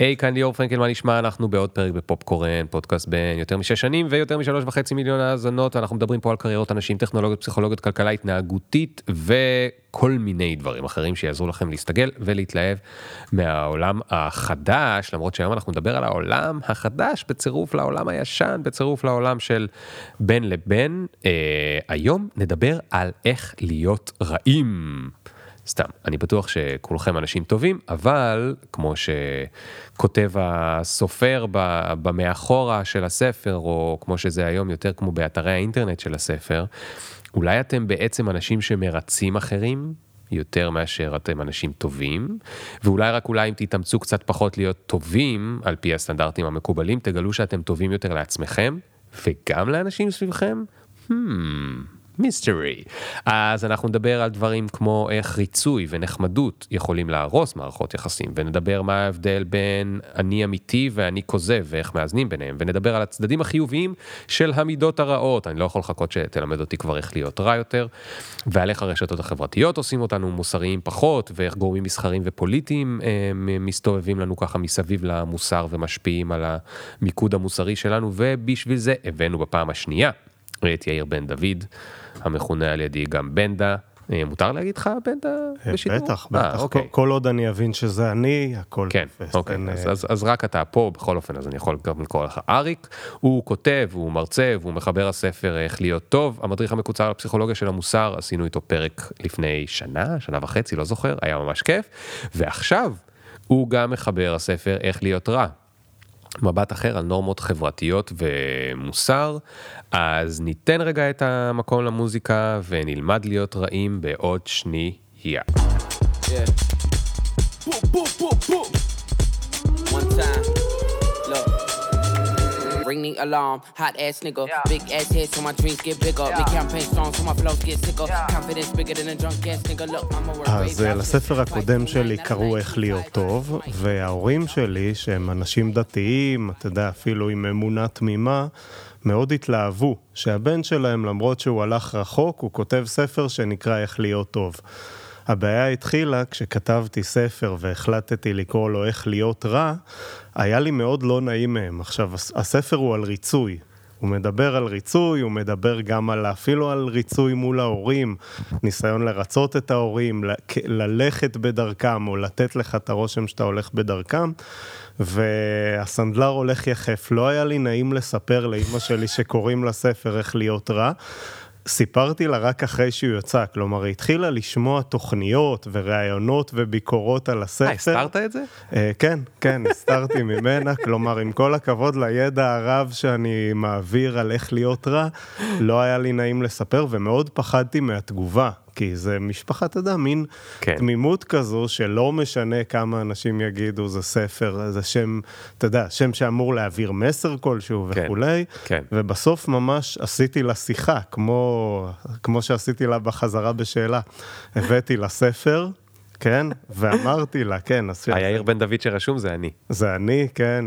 היי, כאן ליאור פרנקל, מה נשמע? אנחנו בעוד פרק בפופקורן, פודקאסט בין יותר משש שנים ויותר משלוש וחצי מיליון האזנות, אנחנו מדברים פה על קריירות אנשים, טכנולוגיות, פסיכולוגיות, כלכלה התנהגותית וכל מיני דברים אחרים שיעזרו לכם להסתגל ולהתלהב מהעולם החדש, למרות שהיום אנחנו נדבר על העולם החדש בצירוף לעולם הישן, בצירוף לעולם של בין לבין. אה, היום נדבר על איך להיות רעים. סתם, אני בטוח שכולכם אנשים טובים, אבל כמו שכותב הסופר במאחורה של הספר, או כמו שזה היום יותר כמו באתרי האינטרנט של הספר, אולי אתם בעצם אנשים שמרצים אחרים, יותר מאשר אתם אנשים טובים, ואולי רק אולי אם תתאמצו קצת פחות להיות טובים על פי הסטנדרטים המקובלים, תגלו שאתם טובים יותר לעצמכם, וגם לאנשים סביבכם. Hmm. מיסטרי. אז אנחנו נדבר על דברים כמו איך ריצוי ונחמדות יכולים להרוס מערכות יחסים, ונדבר מה ההבדל בין אני אמיתי ואני כוזב, ואיך מאזנים ביניהם, ונדבר על הצדדים החיוביים של המידות הרעות, אני לא יכול לחכות שתלמד אותי כבר איך להיות רע יותר, ועל איך הרשתות החברתיות עושים אותנו מוסריים פחות, ואיך גורמים מסחרים ופוליטיים אה, מסתובבים לנו ככה מסביב למוסר ומשפיעים על המיקוד המוסרי שלנו, ובשביל זה הבאנו בפעם השנייה את יאיר בן דוד. המכונה על ידי גם בנדה. אה, מותר להגיד לך בנדה אה, בשידור? בטח, בטח. אה, אוקיי. כל עוד אני אבין שזה אני, הכל כן, תופס. אוקיי, אז, אז, אז רק אתה פה, בכל אופן, אז אני יכול גם לקרוא לך אריק. הוא כותב, הוא מרצה, והוא מחבר הספר איך להיות טוב. המדריך המקוצר לפסיכולוגיה של המוסר, עשינו איתו פרק לפני שנה, שנה וחצי, לא זוכר, היה ממש כיף. ועכשיו, הוא גם מחבר הספר איך להיות רע. מבט אחר על נורמות חברתיות ומוסר, אז ניתן רגע את המקום למוזיקה ונלמד להיות רעים בעוד שנייה. Yeah. Ring the alarm. Hot ass nigga, yeah. big ass head so my dreams get bigger. Yeah. Big campaign strong so my flows get sicker. Yeah. Confidence bigger than a drunk ass nigga. Look, I'm a work אז לספר הקודם שלי קראו איך להיות טוב, וההורים שלי, שהם אנשים דתיים, אתה יודע, אפילו עם אמונה תמימה, מאוד התלהבו שהבן שלהם, למרות שהוא הלך רחוק, הוא כותב ספר שנקרא איך להיות טוב. הבעיה התחילה כשכתבתי ספר והחלטתי לקרוא לו איך להיות רע, היה לי מאוד לא נעים מהם. עכשיו, הספר הוא על ריצוי. הוא מדבר על ריצוי, הוא מדבר גם על אפילו על ריצוי מול ההורים, ניסיון לרצות את ההורים, ללכת בדרכם או לתת לך את הרושם שאתה הולך בדרכם. והסנדלר הולך יחף. לא היה לי נעים לספר לאימא שלי שקוראים לספר איך להיות רע. סיפרתי לה רק אחרי שהוא יצא, כלומר, היא התחילה לשמוע תוכניות וראיונות וביקורות על הספר. אה, הסתרת את זה? Uh, כן, כן, הסתרתי ממנה, כלומר, עם כל הכבוד לידע הרב שאני מעביר על איך להיות רע, לא היה לי נעים לספר ומאוד פחדתי מהתגובה. כי זה משפחה, אתה יודע, מין כן. תמימות כזו שלא משנה כמה אנשים יגידו, זה ספר, זה שם, אתה יודע, שם שאמור להעביר מסר כלשהו כן, וכולי, כן. ובסוף ממש עשיתי לה שיחה, כמו, כמו שעשיתי לה בחזרה בשאלה. הבאתי לה ספר, כן, ואמרתי לה, כן. היאיר בן דוד שרשום זה אני. זה אני, כן,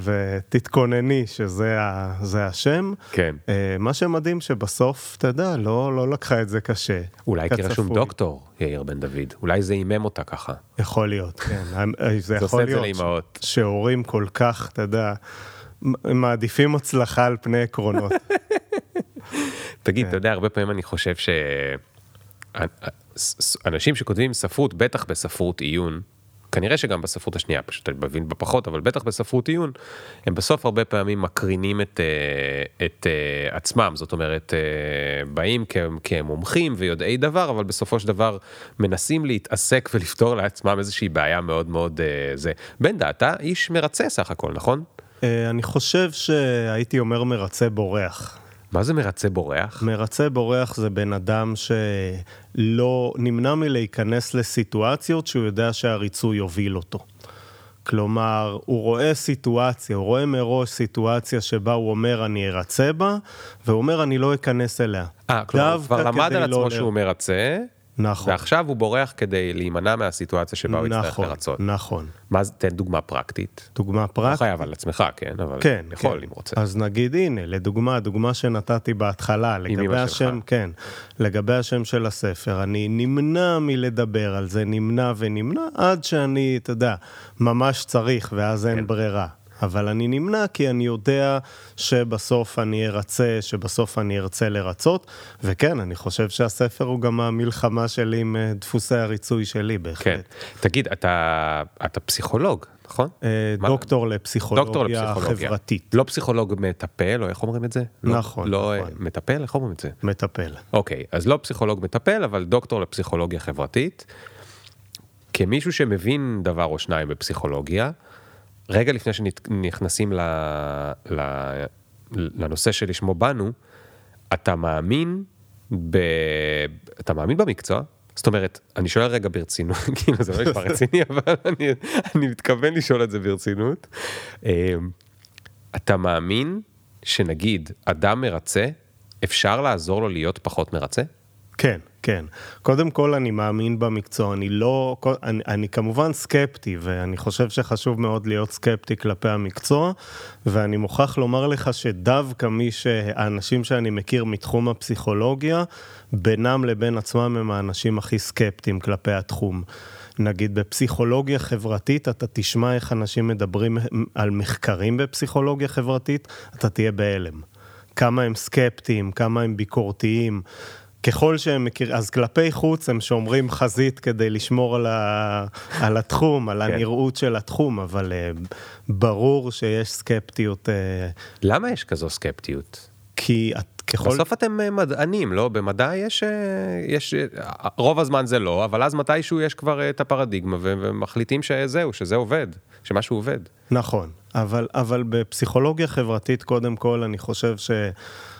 ותתכונני שזה השם. כן. אה, מה שמדהים שבסוף, אתה יודע, לא, לא לקחה את זה קשה. אולי כי רשום דוקטור יאיר בן דוד, אולי זה הימם אותה ככה. יכול להיות, כן. אה, זה יכול להיות שהורים כל כך, אתה יודע, מעדיפים הצלחה על פני עקרונות. תגיד, אתה יודע, הרבה פעמים אני חושב ש... אנשים שכותבים ספרות, בטח בספרות עיון, כנראה שגם בספרות השנייה, פשוט אני מבין בה פחות, אבל בטח בספרות עיון, הם בסוף הרבה פעמים מקרינים את, אה, את uh, עצמם, זאת אומרת, uh, באים כמומחים ויודעי דבר, אבל בסופו של דבר מנסים להתעסק ולפתור לעצמם איזושהי בעיה מאוד מאוד זה. בן דעתה איש מרצה סך הכל, נכון? אני חושב שהייתי אומר מרצה בורח. מה זה מרצה בורח? מרצה בורח זה בן אדם שלא נמנע מלהיכנס לסיטואציות שהוא יודע שהריצוי יוביל אותו. כלומר, הוא רואה סיטואציה, הוא רואה מראש סיטואציה שבה הוא אומר אני ארצה בה, והוא אומר אני לא אכנס אליה. אה, כלומר, הוא כבר למד על עצמו לא שהוא מרצה, נכון. ועכשיו הוא בורח כדי להימנע מהסיטואציה שבה הוא יצטרך נכון, לרצות. נכון. מה זה, תן דוגמה פרקטית. דוגמה לא פרקטית. חייב על עצמך, כן, אבל כן, יכול כן. אם רוצה. אז נגיד, הנה, לדוגמה, הדוגמה שנתתי בהתחלה, לגבי אמא שלך. השם, כן, לגבי השם של הספר, אני נמנע מלדבר על זה, נמנע ונמנע, עד שאני, אתה יודע, ממש צריך, ואז אין כן. ברירה. אבל אני נמנע כי אני יודע שבסוף אני ארצה, שבסוף אני ארצה לרצות, וכן, אני חושב שהספר הוא גם המלחמה שלי עם אה, דפוסי הריצוי שלי, בהחלט. כן. תגיד, אתה, אתה פסיכולוג, נכון? אה, דוקטור דוקטור לפסיכולוגיה לפסיכולוגיה. חברתית, לא פסיכולוג מטפל, או איך אומרים את זה? לא- נכון, לא נכון. אה, מטפל, איך אומרים את זה? מטפל. אוקיי, אז לא פסיכולוג מטפל, אבל דוקטור לפסיכולוגיה חברתית. כמישהו שמבין דבר או שניים בפסיכולוגיה, רגע לפני שנכנסים ל... ל... לנושא שלשמו באנו, אתה מאמין ב... אתה מאמין במקצוע? זאת אומרת, אני שואל רגע ברצינות, כאילו זה לא נשמע רציני, אבל אני, אני מתכוון לשאול את זה ברצינות. אמ, אתה מאמין שנגיד אדם מרצה, אפשר לעזור לו להיות פחות מרצה? כן, כן. קודם כל, אני מאמין במקצוע, אני לא... אני, אני כמובן סקפטי, ואני חושב שחשוב מאוד להיות סקפטי כלפי המקצוע, ואני מוכרח לומר לך שדווקא מי שהאנשים שאני מכיר מתחום הפסיכולוגיה, בינם לבין עצמם הם האנשים הכי סקפטיים כלפי התחום. נגיד בפסיכולוגיה חברתית, אתה תשמע איך אנשים מדברים על מחקרים בפסיכולוגיה חברתית, אתה תהיה בהלם. כמה הם סקפטיים, כמה הם ביקורתיים. ככל שהם מכירים, אז כלפי חוץ הם שומרים חזית כדי לשמור על, ה, על התחום, על כן. הנראות של התחום, אבל uh, ברור שיש סקפטיות, uh, למה יש כזו סקפטיות? כי את, ככל... בסוף אתם אה, מדענים, לא? במדע יש, יש, רוב הזמן זה לא, אבל אז מתישהו יש כבר את הפרדיגמה ומחליטים שזהו, שזה עובד, שמשהו עובד. נכון, אבל, אבל בפסיכולוגיה חברתית, קודם כל, אני חושב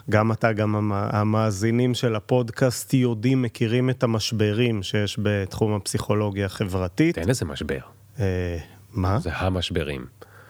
שגם אתה, גם המ- המאזינים של הפודקאסט יודעים, מכירים את המשברים שיש בתחום הפסיכולוגיה החברתית. תן איזה משבר, אה, מה? זה המשברים.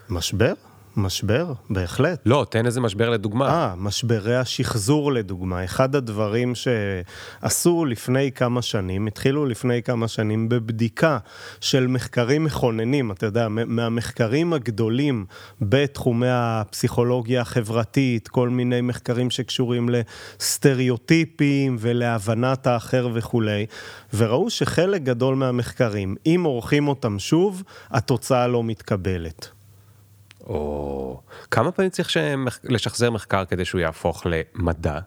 משבר? משבר, בהחלט. לא, תן איזה משבר לדוגמה. אה, משברי השחזור לדוגמה. אחד הדברים שעשו לפני כמה שנים, התחילו לפני כמה שנים בבדיקה של מחקרים מכוננים, אתה יודע, מהמחקרים הגדולים בתחומי הפסיכולוגיה החברתית, כל מיני מחקרים שקשורים לסטריאוטיפים ולהבנת האחר וכולי, וראו שחלק גדול מהמחקרים, אם עורכים אותם שוב, התוצאה לא מתקבלת. או... כמה פעמים צריך שמח... לשחזר מחקר כדי שהוא יהפוך למדע?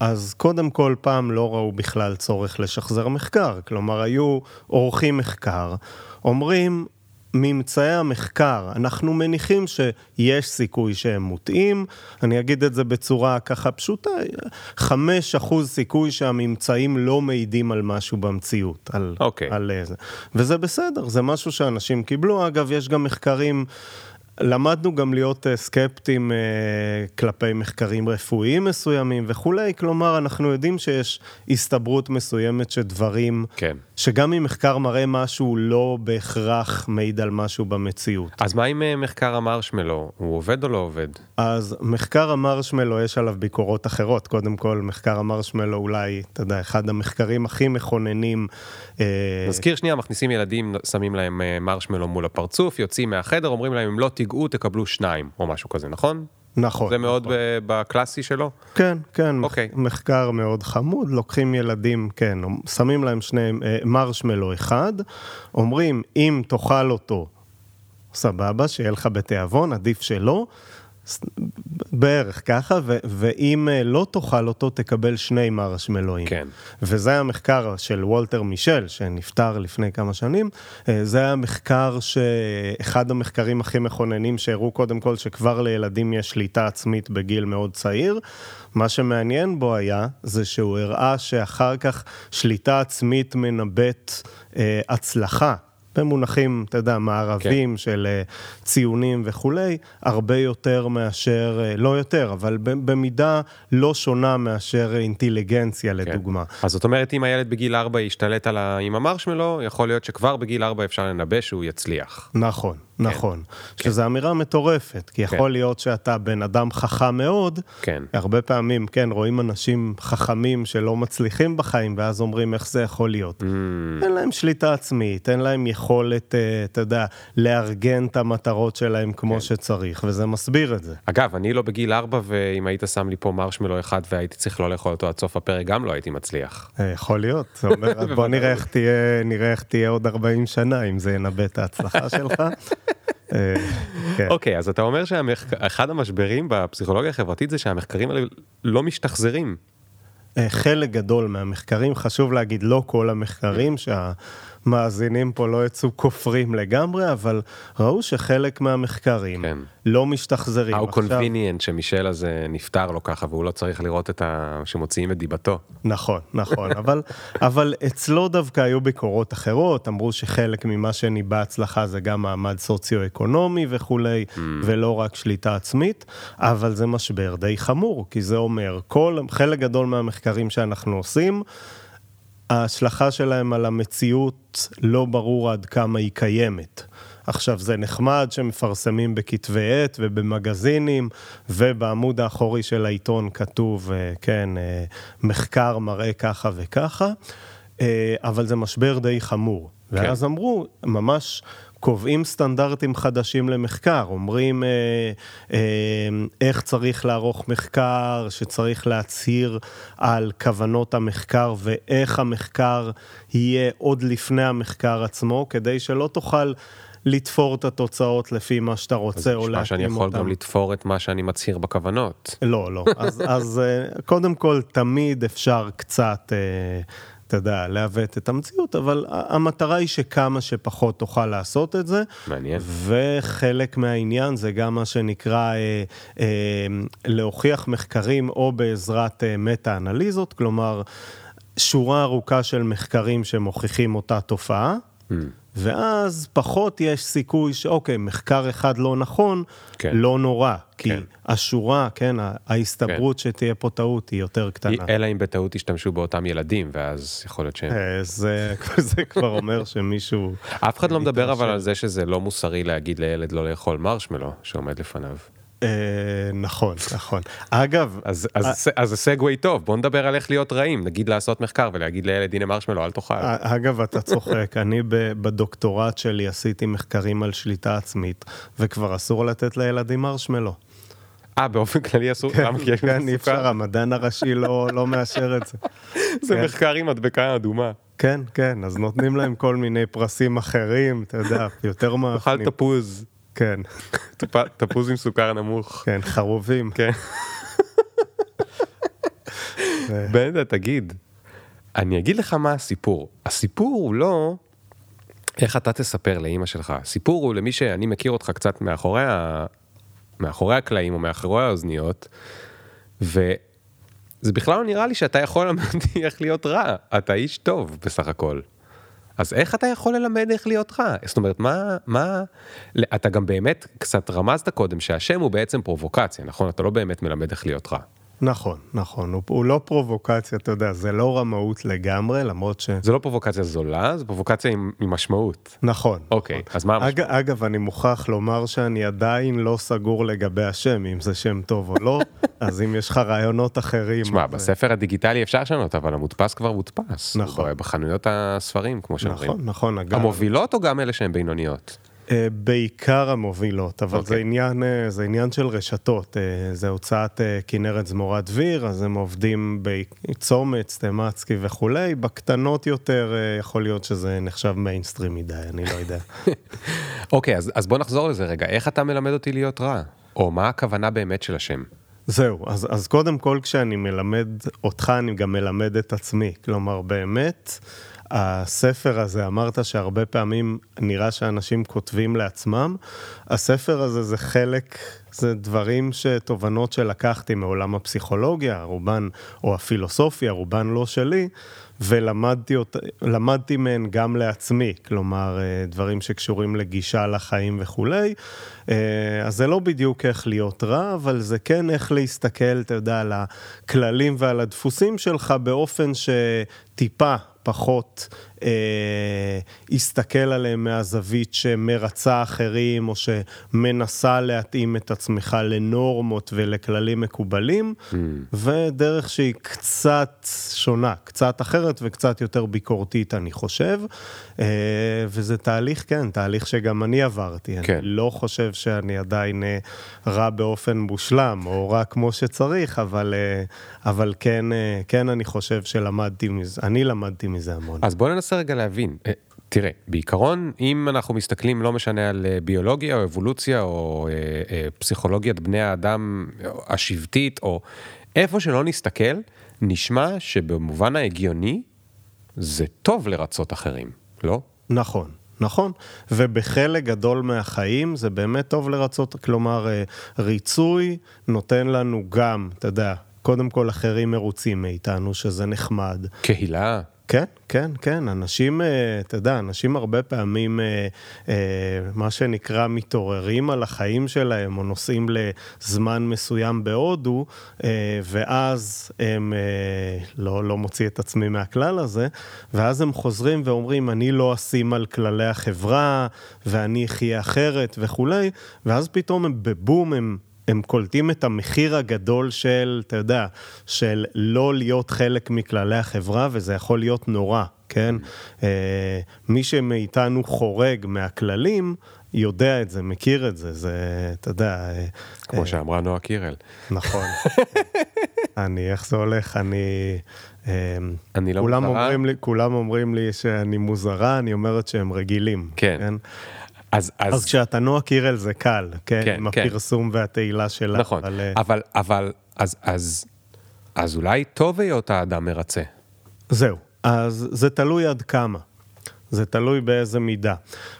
אז קודם כל, פעם לא ראו בכלל צורך לשחזר מחקר. כלומר, היו עורכים מחקר, אומרים, ממצאי המחקר, אנחנו מניחים שיש סיכוי שהם מוטעים, אני אגיד את זה בצורה ככה פשוטה, 5% סיכוי שהממצאים לא מעידים על משהו במציאות, על, אוקיי. על זה. וזה בסדר, זה משהו שאנשים קיבלו. אגב, יש גם מחקרים... למדנו גם להיות אה, סקפטיים אה, כלפי מחקרים רפואיים מסוימים וכולי, כלומר, אנחנו יודעים שיש הסתברות מסוימת שדברים, כן. שגם אם מחקר מראה משהו, לא בהכרח מעיד על משהו במציאות. אז מה עם אה, מחקר המרשמלו? הוא עובד או לא עובד? אז מחקר המרשמלו, יש עליו ביקורות אחרות. קודם כל, מחקר המרשמלו אולי, אתה יודע, אחד המחקרים הכי מכוננים. נזכיר שנייה, מכניסים ילדים, שמים להם מרשמלו מול הפרצוף, יוצאים מהחדר, אומרים להם, אם לא תיגעו, תקבלו שניים, או משהו כזה, נכון? נכון. זה מאוד נכון. בקלאסי שלו? כן, כן, אוקיי. מחקר מאוד חמוד, לוקחים ילדים, כן, שמים להם שני אה, מרשמלו אחד, אומרים, אם תאכל אותו, סבבה, שיהיה לך בתיאבון, עדיף שלא, בערך ככה, ו- ואם אה, לא תאכל אותו, תקבל שני מרשמלואים. כן. וזה היה מחקר של וולטר מישל, שנפטר לפני כמה שנים. אה, זה היה מחקר שאחד המחקרים הכי מכוננים שהראו קודם כל שכבר לילדים יש שליטה עצמית בגיל מאוד צעיר. מה שמעניין בו היה, זה שהוא הראה שאחר כך שליטה עצמית מנבאת אה, הצלחה. במונחים, אתה יודע, מערבים כן. של אה, ציונים וכולי, הרבה יותר מאשר, אה, לא יותר, אבל במידה לא שונה מאשר אינטליגנציה, לדוגמה. כן. אז זאת אומרת, אם הילד בגיל 4 ישתלט על ה... עם המרשמלו, יכול להיות שכבר בגיל 4 אפשר לנבא שהוא יצליח. נכון, נכון. שזו אמירה מטורפת, כי יכול להיות שאתה בן אדם חכם מאוד, כן. הרבה פעמים, כן, רואים אנשים חכמים שלא מצליחים בחיים, ואז אומרים איך זה יכול להיות. אין להם שליטה עצמית, אין להם יכולת, אה, אתה יודע, לארגן את המטרות שלהם כמו שצריך, וזה מסביר את זה. אגב, אני לא בגיל 4, ואם היית שם לי פה מרשמלו אחד והייתי צריך לא לאכול אותו עד סוף הפרק, גם לא הייתי מצליח. אה, יכול להיות, בוא נראה איך תהיה, נראה איך תהיה עוד 40 שנה, אם זה ינבא את ההצלחה שלך. אה, כן. אוקיי, אז אתה אומר שאחד המשברים בפסיכולוגיה החברתית זה שהמחקרים האלה לא משתחזרים. אה, חלק גדול מהמחקרים, חשוב להגיד, לא כל המחקרים, שהמאזינים פה לא יצאו כופרים לגמרי, אבל ראו שחלק מהמחקרים כן. לא משתחזרים. How עכשיו- convenient שמישל הזה נפטר לו ככה והוא לא צריך לראות את ה... שמוציאים את דיבתו. נכון, נכון, אבל, אבל אצלו דווקא היו ביקורות אחרות, אמרו שחלק ממה שניבא הצלחה זה גם מעמד סוציו-אקונומי וכולי, mm. ולא רק שליטה עצמית, אבל זה משבר די חמור, כי זה אומר, כל, חלק גדול מהמחקרים שאנחנו עושים, ההשלכה שלהם על המציאות לא ברור עד כמה היא קיימת. עכשיו, זה נחמד שמפרסמים בכתבי עת ובמגזינים, ובעמוד האחורי של העיתון כתוב, אה, כן, אה, מחקר מראה ככה וככה, אה, אבל זה משבר די חמור. ואז אמרו, ממש קובעים סטנדרטים חדשים למחקר, אומרים אה, אה, איך צריך לערוך מחקר, שצריך להצהיר על כוונות המחקר ואיך המחקר יהיה עוד לפני המחקר עצמו, כדי שלא תוכל לתפור את התוצאות לפי מה שאתה רוצה או נשמע שאני יכול אותם. גם לתפור את מה שאני מצהיר בכוונות. לא, לא. אז, אז אה, קודם כל, תמיד אפשר קצת, אה, אתה יודע, לעוות את המציאות, אבל המטרה היא שכמה שפחות תוכל לעשות את זה. מעניין. וחלק מהעניין זה גם מה שנקרא אה, אה, להוכיח מחקרים או בעזרת אה, מטה-אנליזות, כלומר, שורה ארוכה של מחקרים שמוכיחים אותה תופעה. Hmm. ואז פחות יש סיכוי שאוקיי, מחקר אחד לא נכון, כן. לא נורא, כי כן. השורה, כן, ההסתברות שתהיה פה טעות היא יותר קטנה. אלא אם בטעות ישתמשו באותם ילדים, ואז יכול להיות ש... אה, זה, זה כבר אומר שמישהו... אף אחד לא מדבר אבל. על זה שזה לא מוסרי להגיד לילד לא לאכול מרשמלו שעומד לפניו. אה, נכון, נכון. אגב, אז, זה סגווי טוב, בוא נדבר על איך להיות רעים, נגיד לעשות מחקר ולהגיד לילד הנה מרשמלו אל תאכל. אגב, אתה צוחק, אני בדוקטורט שלי עשיתי מחקרים על שליטה עצמית, וכבר אסור לתת לילדים מרשמלו. אה, באופן כללי אסור, למה? כי יש כן, אי אפשר, סוכר? המדען הראשי לא לא מאשר את זה. זה כן. מחקר עם מדבקה אדומה. כן, כן, אז נותנים להם כל מיני פרסים אחרים, אתה יודע, יותר מאפנים. תפוז, כן, תפ- תפוז עם סוכר נמוך. כן, חרובים. כן. זה- בנדה, תגיד, אני אגיד לך מה הסיפור. הסיפור הוא לא איך אתה תספר לאימא שלך. הסיפור הוא למי שאני מכיר אותך קצת מאחורי, ה... מאחורי הקלעים או מאחורי האוזניות, וזה בכלל לא נראה לי שאתה יכול איך להיות רע. אתה איש טוב בסך הכל. אז איך אתה יכול ללמד איך להיות רע? זאת אומרת, מה, מה, אתה גם באמת קצת רמזת קודם שהשם הוא בעצם פרובוקציה, נכון? אתה לא באמת מלמד איך להיות רע. נכון, נכון, הוא, הוא לא פרובוקציה, אתה יודע, זה לא רמאות לגמרי, למרות ש... זה לא פרובוקציה זולה, זה פרובוקציה עם, עם משמעות. נכון. אוקיי, אז מה המשמעות? אג, אגב, אני מוכרח לומר שאני עדיין לא סגור לגבי השם, אם זה שם טוב או לא, אז אם יש לך רעיונות אחרים... שמע, אז- בספר הדיגיטלי אפשר לשנות, אבל המודפס כבר מודפס. נכון. בחנויות הספרים, כמו שאומרים. נכון, נכון, אגב. המובילות או גם אלה שהן בינוניות? אה, בעיקר המובילות, אבל אוקיי. זה, עניין, אה, זה עניין של רשתות. אה, זה הוצאת כנרת זמורת דביר, אז הם עובדים בצומת, סטמצקי וכולי. בקטנות יותר יכול להיות שזה נחשב מיינסטרים מדי, אני לא יודע. אוקיי, אז, אז בוא נחזור לזה רגע. איך אתה מלמד אותי להיות רע? או מה הכוונה באמת של השם? זהו, אז, אז קודם כל כשאני מלמד אותך, אני גם מלמד את עצמי. כלומר, באמת, הספר הזה, אמרת שהרבה פעמים נראה שאנשים כותבים לעצמם, הספר הזה זה חלק, זה דברים שתובנות שלקחתי מעולם הפסיכולוגיה, רובן, או הפילוסופיה, רובן לא שלי, ולמדתי מהן גם לעצמי, כלומר, אה, דברים שקשורים לגישה לחיים וכולי. אה, אז זה לא בדיוק איך להיות רע, אבל זה כן איך להסתכל, אתה יודע, על הכללים ועל הדפוסים שלך באופן שטיפה פחות יסתכל עליהם מהזווית שמרצה אחרים, או שמנסה להתאים את עצמך לנורמות ולכללים מקובלים, mm. ודרך שהיא קצת שונה, קצת אחרת וקצת יותר ביקורתית, אני חושב. אה, וזה תהליך, כן, תהליך שגם אני עברתי. כן. אני לא חושב שאני עדיין אה, רע באופן מושלם, או רע כמו שצריך, אבל, אה, אבל כן, כן אני חושב שלמדתי מזה, אני למדתי מזה המון. אז בוא ננסה רגע להבין. תראה, בעיקרון, אם אנחנו מסתכלים, לא משנה על ביולוגיה או אבולוציה או אה, אה, פסיכולוגיית בני האדם השבטית, או איפה שלא נסתכל, נשמע שבמובן ההגיוני, זה טוב לרצות אחרים. לא? נכון. נכון, ובחלק גדול מהחיים זה באמת טוב לרצות, כלומר, אה, ריצוי נותן לנו גם, אתה יודע, קודם כל אחרים מרוצים מאיתנו, שזה נחמד. קהילה. כן, כן, כן, אנשים, אה, אתה יודע, אנשים הרבה פעמים, אה, אה, מה שנקרא, מתעוררים על החיים שלהם, או נוסעים לזמן מסוים בהודו, ואז הם, לא, לא מוציא את עצמי מהכלל הזה, ואז הם חוזרים ואומרים, אני לא אשים על כללי החברה, ואני אחיה אחרת וכולי, ואז פתאום הם בבום, הם הם קולטים את המחיר הגדול של, אתה יודע, של לא להיות חלק מכללי החברה, וזה יכול להיות נורא, כן? אה, מי שמאיתנו חורג מהכללים, יודע את זה, מכיר את זה, זה, אתה יודע... אה, כמו שאמרה נועה קירל. נכון. אני, איך זה הולך? אני... אני לא מוזרה. אומרים לי, כולם אומרים לי שאני מוזרה, אני אומרת שהם רגילים. כן. כן? אז, אז... אז כשאתה נועה קירל זה קל, כן? כן עם כן. הפרסום והתהילה שלה. נכון, אבל, אה, אבל, אבל אז, אז, אז אולי טוב היות האדם מרצה. זהו, אז זה תלוי עד כמה. זה תלוי באיזה מידה.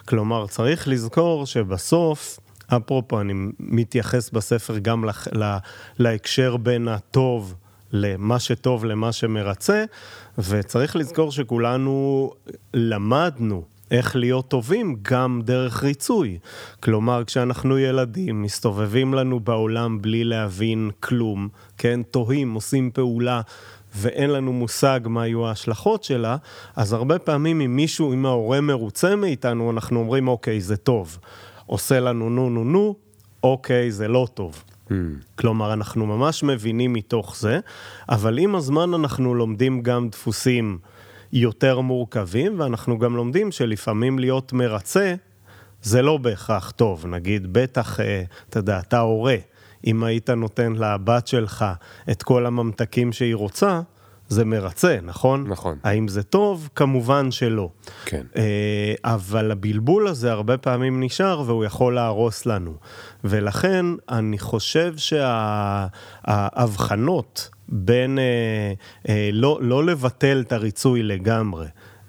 כלומר, צריך לזכור שבסוף, אפרופו, אני מתייחס בספר גם לה, לה, להקשר בין הטוב למה שטוב למה שמרצה, וצריך לזכור שכולנו למדנו איך להיות טובים גם דרך ריצוי. כלומר, כשאנחנו ילדים, מסתובבים לנו בעולם בלי להבין כלום, כן, תוהים, עושים פעולה. ואין לנו מושג מה יהיו ההשלכות שלה, אז הרבה פעמים אם מישהו, אם ההורה מרוצה מאיתנו, אנחנו אומרים, אוקיי, זה טוב. עושה לנו נו נו נו, אוקיי, זה לא טוב. Mm. כלומר, אנחנו ממש מבינים מתוך זה, אבל עם הזמן אנחנו לומדים גם דפוסים יותר מורכבים, ואנחנו גם לומדים שלפעמים להיות מרצה זה לא בהכרח טוב. נגיד, בטח, אה, אתה יודע, אתה הורה, אם היית נותן לבת שלך את כל הממתקים שהיא רוצה, זה מרצה, נכון? נכון. האם זה טוב? כמובן שלא. כן. אה, אבל הבלבול הזה הרבה פעמים נשאר והוא יכול להרוס לנו. ולכן אני חושב שההבחנות בין אה, אה, לא, לא לבטל את הריצוי לגמרי,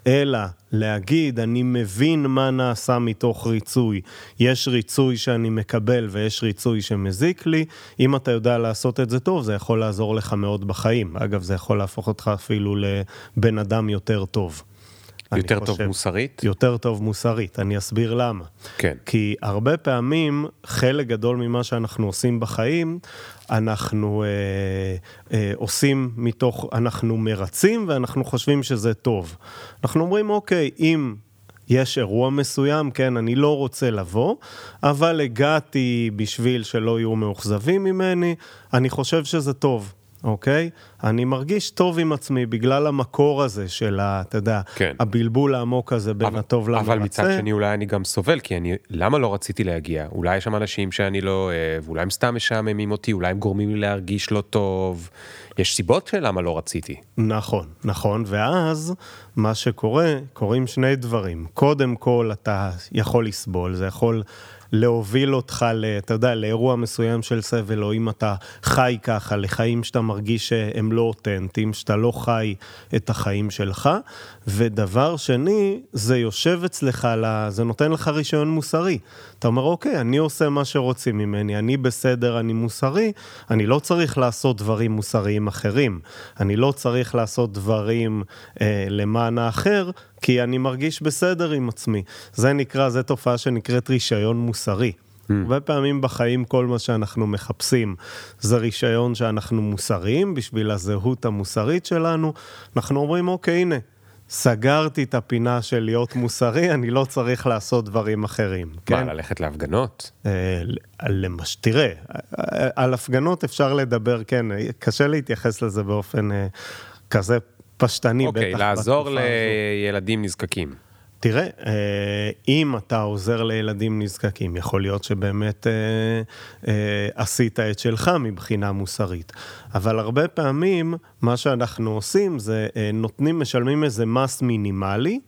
אלא להגיד, אני מבין מה נעשה מתוך ריצוי. יש ריצוי שאני מקבל ויש ריצוי שמזיק לי. אם אתה יודע לעשות את זה טוב, זה יכול לעזור לך מאוד בחיים. אגב, זה יכול להפוך אותך אפילו לבן אדם יותר טוב. יותר טוב מוסרית? יותר טוב מוסרית, אני אסביר למה. כן. כי הרבה פעמים, חלק גדול ממה שאנחנו עושים בחיים, אנחנו אה, אה, עושים מתוך, אנחנו מרצים ואנחנו חושבים שזה טוב. אנחנו אומרים, אוקיי, אם יש אירוע מסוים, כן, אני לא רוצה לבוא, אבל הגעתי בשביל שלא יהיו מאוכזבים ממני, אני חושב שזה טוב. אוקיי? אני מרגיש טוב עם עצמי בגלל המקור הזה של, ה, אתה יודע, כן. הבלבול העמוק הזה בין אבל, הטוב למרצה. אבל מצד שני אולי אני גם סובל, כי אני, למה לא רציתי להגיע? אולי יש שם אנשים שאני לא אוהב, אולי הם סתם משעממים אותי, אולי הם גורמים לי להרגיש לא טוב. יש סיבות של למה לא רציתי. נכון, נכון, ואז מה שקורה, קורים שני דברים. קודם כל, אתה יכול לסבול, זה יכול... להוביל אותך, אתה יודע, לאירוע מסוים של סבל, או אם אתה חי ככה, לחיים שאתה מרגיש שהם לא אותנטיים, שאתה לא חי את החיים שלך. ודבר שני, זה יושב אצלך, זה נותן לך רישיון מוסרי. אתה אומר, אוקיי, אני עושה מה שרוצים ממני, אני בסדר, אני מוסרי, אני לא צריך לעשות דברים מוסריים אחרים. אני לא צריך לעשות דברים אה, למען האחר, כי אני מרגיש בסדר עם עצמי. זה נקרא, זו תופעה שנקראת רישיון מוסרי. Mm. הרבה פעמים בחיים כל מה שאנחנו מחפשים זה רישיון שאנחנו מוסריים בשביל הזהות המוסרית שלנו. אנחנו אומרים, אוקיי, הנה, סגרתי את הפינה של להיות מוסרי, אני לא צריך לעשות דברים אחרים. מה, כן? ללכת להפגנות? אה, למש... תראה, על הפגנות אפשר לדבר, כן, קשה להתייחס לזה באופן אה, כזה פשטני, אוקיי, בטח לעזור בתקופה הזו. לילדים נזקקים. תראה, אה, אם אתה עוזר לילדים נזקקים, יכול להיות שבאמת אה, אה, עשית את שלך מבחינה מוסרית. אבל הרבה פעמים, מה שאנחנו עושים זה נותנים, משלמים איזה מס מינימלי,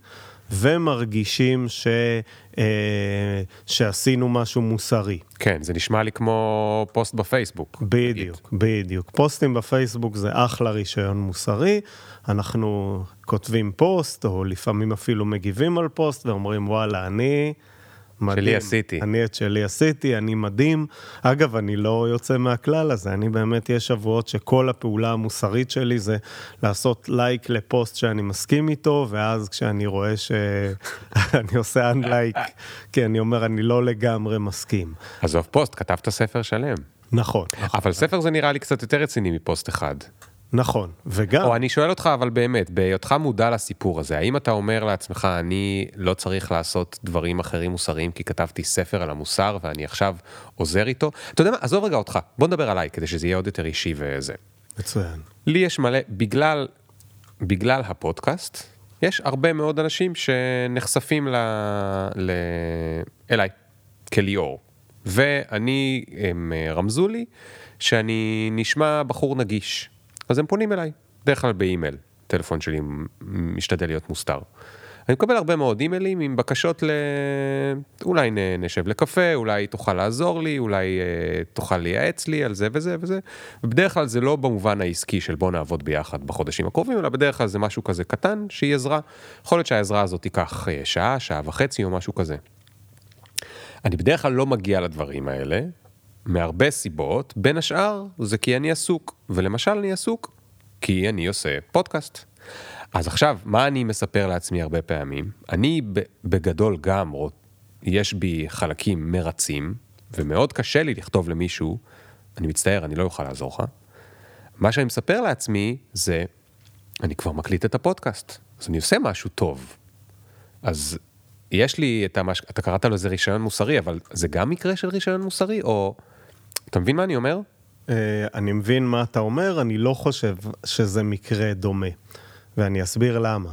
ומרגישים ש, אה, שעשינו משהו מוסרי. כן, זה נשמע לי כמו פוסט בפייסבוק. בדיוק, בדיוק. פוסטים בפייסבוק זה אחלה רישיון מוסרי. אנחנו כותבים פוסט, או לפעמים אפילו מגיבים על פוסט, ואומרים, וואלה, אני... מדהים. שלי עשיתי. אני את שלי עשיתי, אני מדהים. אגב, אני לא יוצא מהכלל הזה, אני באמת, יש שבועות שכל הפעולה המוסרית שלי זה לעשות לייק לפוסט שאני מסכים איתו, ואז כשאני רואה שאני עושה unlike, כי אני אומר, אני לא לגמרי מסכים. עזוב פוסט, כתבת ספר שלם. נכון, נכון. אבל ספר זה נראה לי קצת יותר רציני מפוסט אחד. נכון, וגם... או אני שואל אותך, אבל באמת, בהיותך מודע לסיפור הזה, האם אתה אומר לעצמך, אני לא צריך לעשות דברים אחרים מוסריים כי כתבתי ספר על המוסר ואני עכשיו עוזר איתו? אתה יודע מה, עזוב רגע אותך, בוא נדבר עליי כדי שזה יהיה עוד יותר אישי וזה. מצוין. לי יש מלא, בגלל, בגלל הפודקאסט, יש הרבה מאוד אנשים שנחשפים ל, ל, אליי, כליאור. ואני, הם אה, רמזו לי שאני נשמע בחור נגיש. אז הם פונים אליי, בדרך כלל באימייל, טלפון שלי משתדל להיות מוסתר. אני מקבל הרבה מאוד אימיילים עם בקשות ל... אולי נשב לקפה, אולי תוכל לעזור לי, אולי אה, תוכל לייעץ לי על זה וזה וזה. ובדרך כלל זה לא במובן העסקי של בוא נעבוד ביחד בחודשים הקרובים, אלא בדרך כלל זה משהו כזה קטן, שהיא עזרה. יכול להיות שהעזרה הזאת תיקח אה, שעה, שעה וחצי או משהו כזה. אני בדרך כלל לא מגיע לדברים האלה, מהרבה סיבות, בין השאר זה כי אני עסוק, ולמשל אני עסוק כי אני עושה פודקאסט. אז עכשיו, מה אני מספר לעצמי הרבה פעמים? אני בגדול גם, יש בי חלקים מרצים, ומאוד קשה לי לכתוב למישהו, אני מצטער, אני לא אוכל לעזור לך. מה שאני מספר לעצמי זה, אני כבר מקליט את הפודקאסט, אז אני עושה משהו טוב. אז יש לי את המש... אתה קראת לו איזה רישיון מוסרי, אבל זה גם מקרה של רישיון מוסרי, או... אתה מבין מה אני אומר? אה, אני מבין מה אתה אומר, אני לא חושב שזה מקרה דומה, ואני אסביר למה.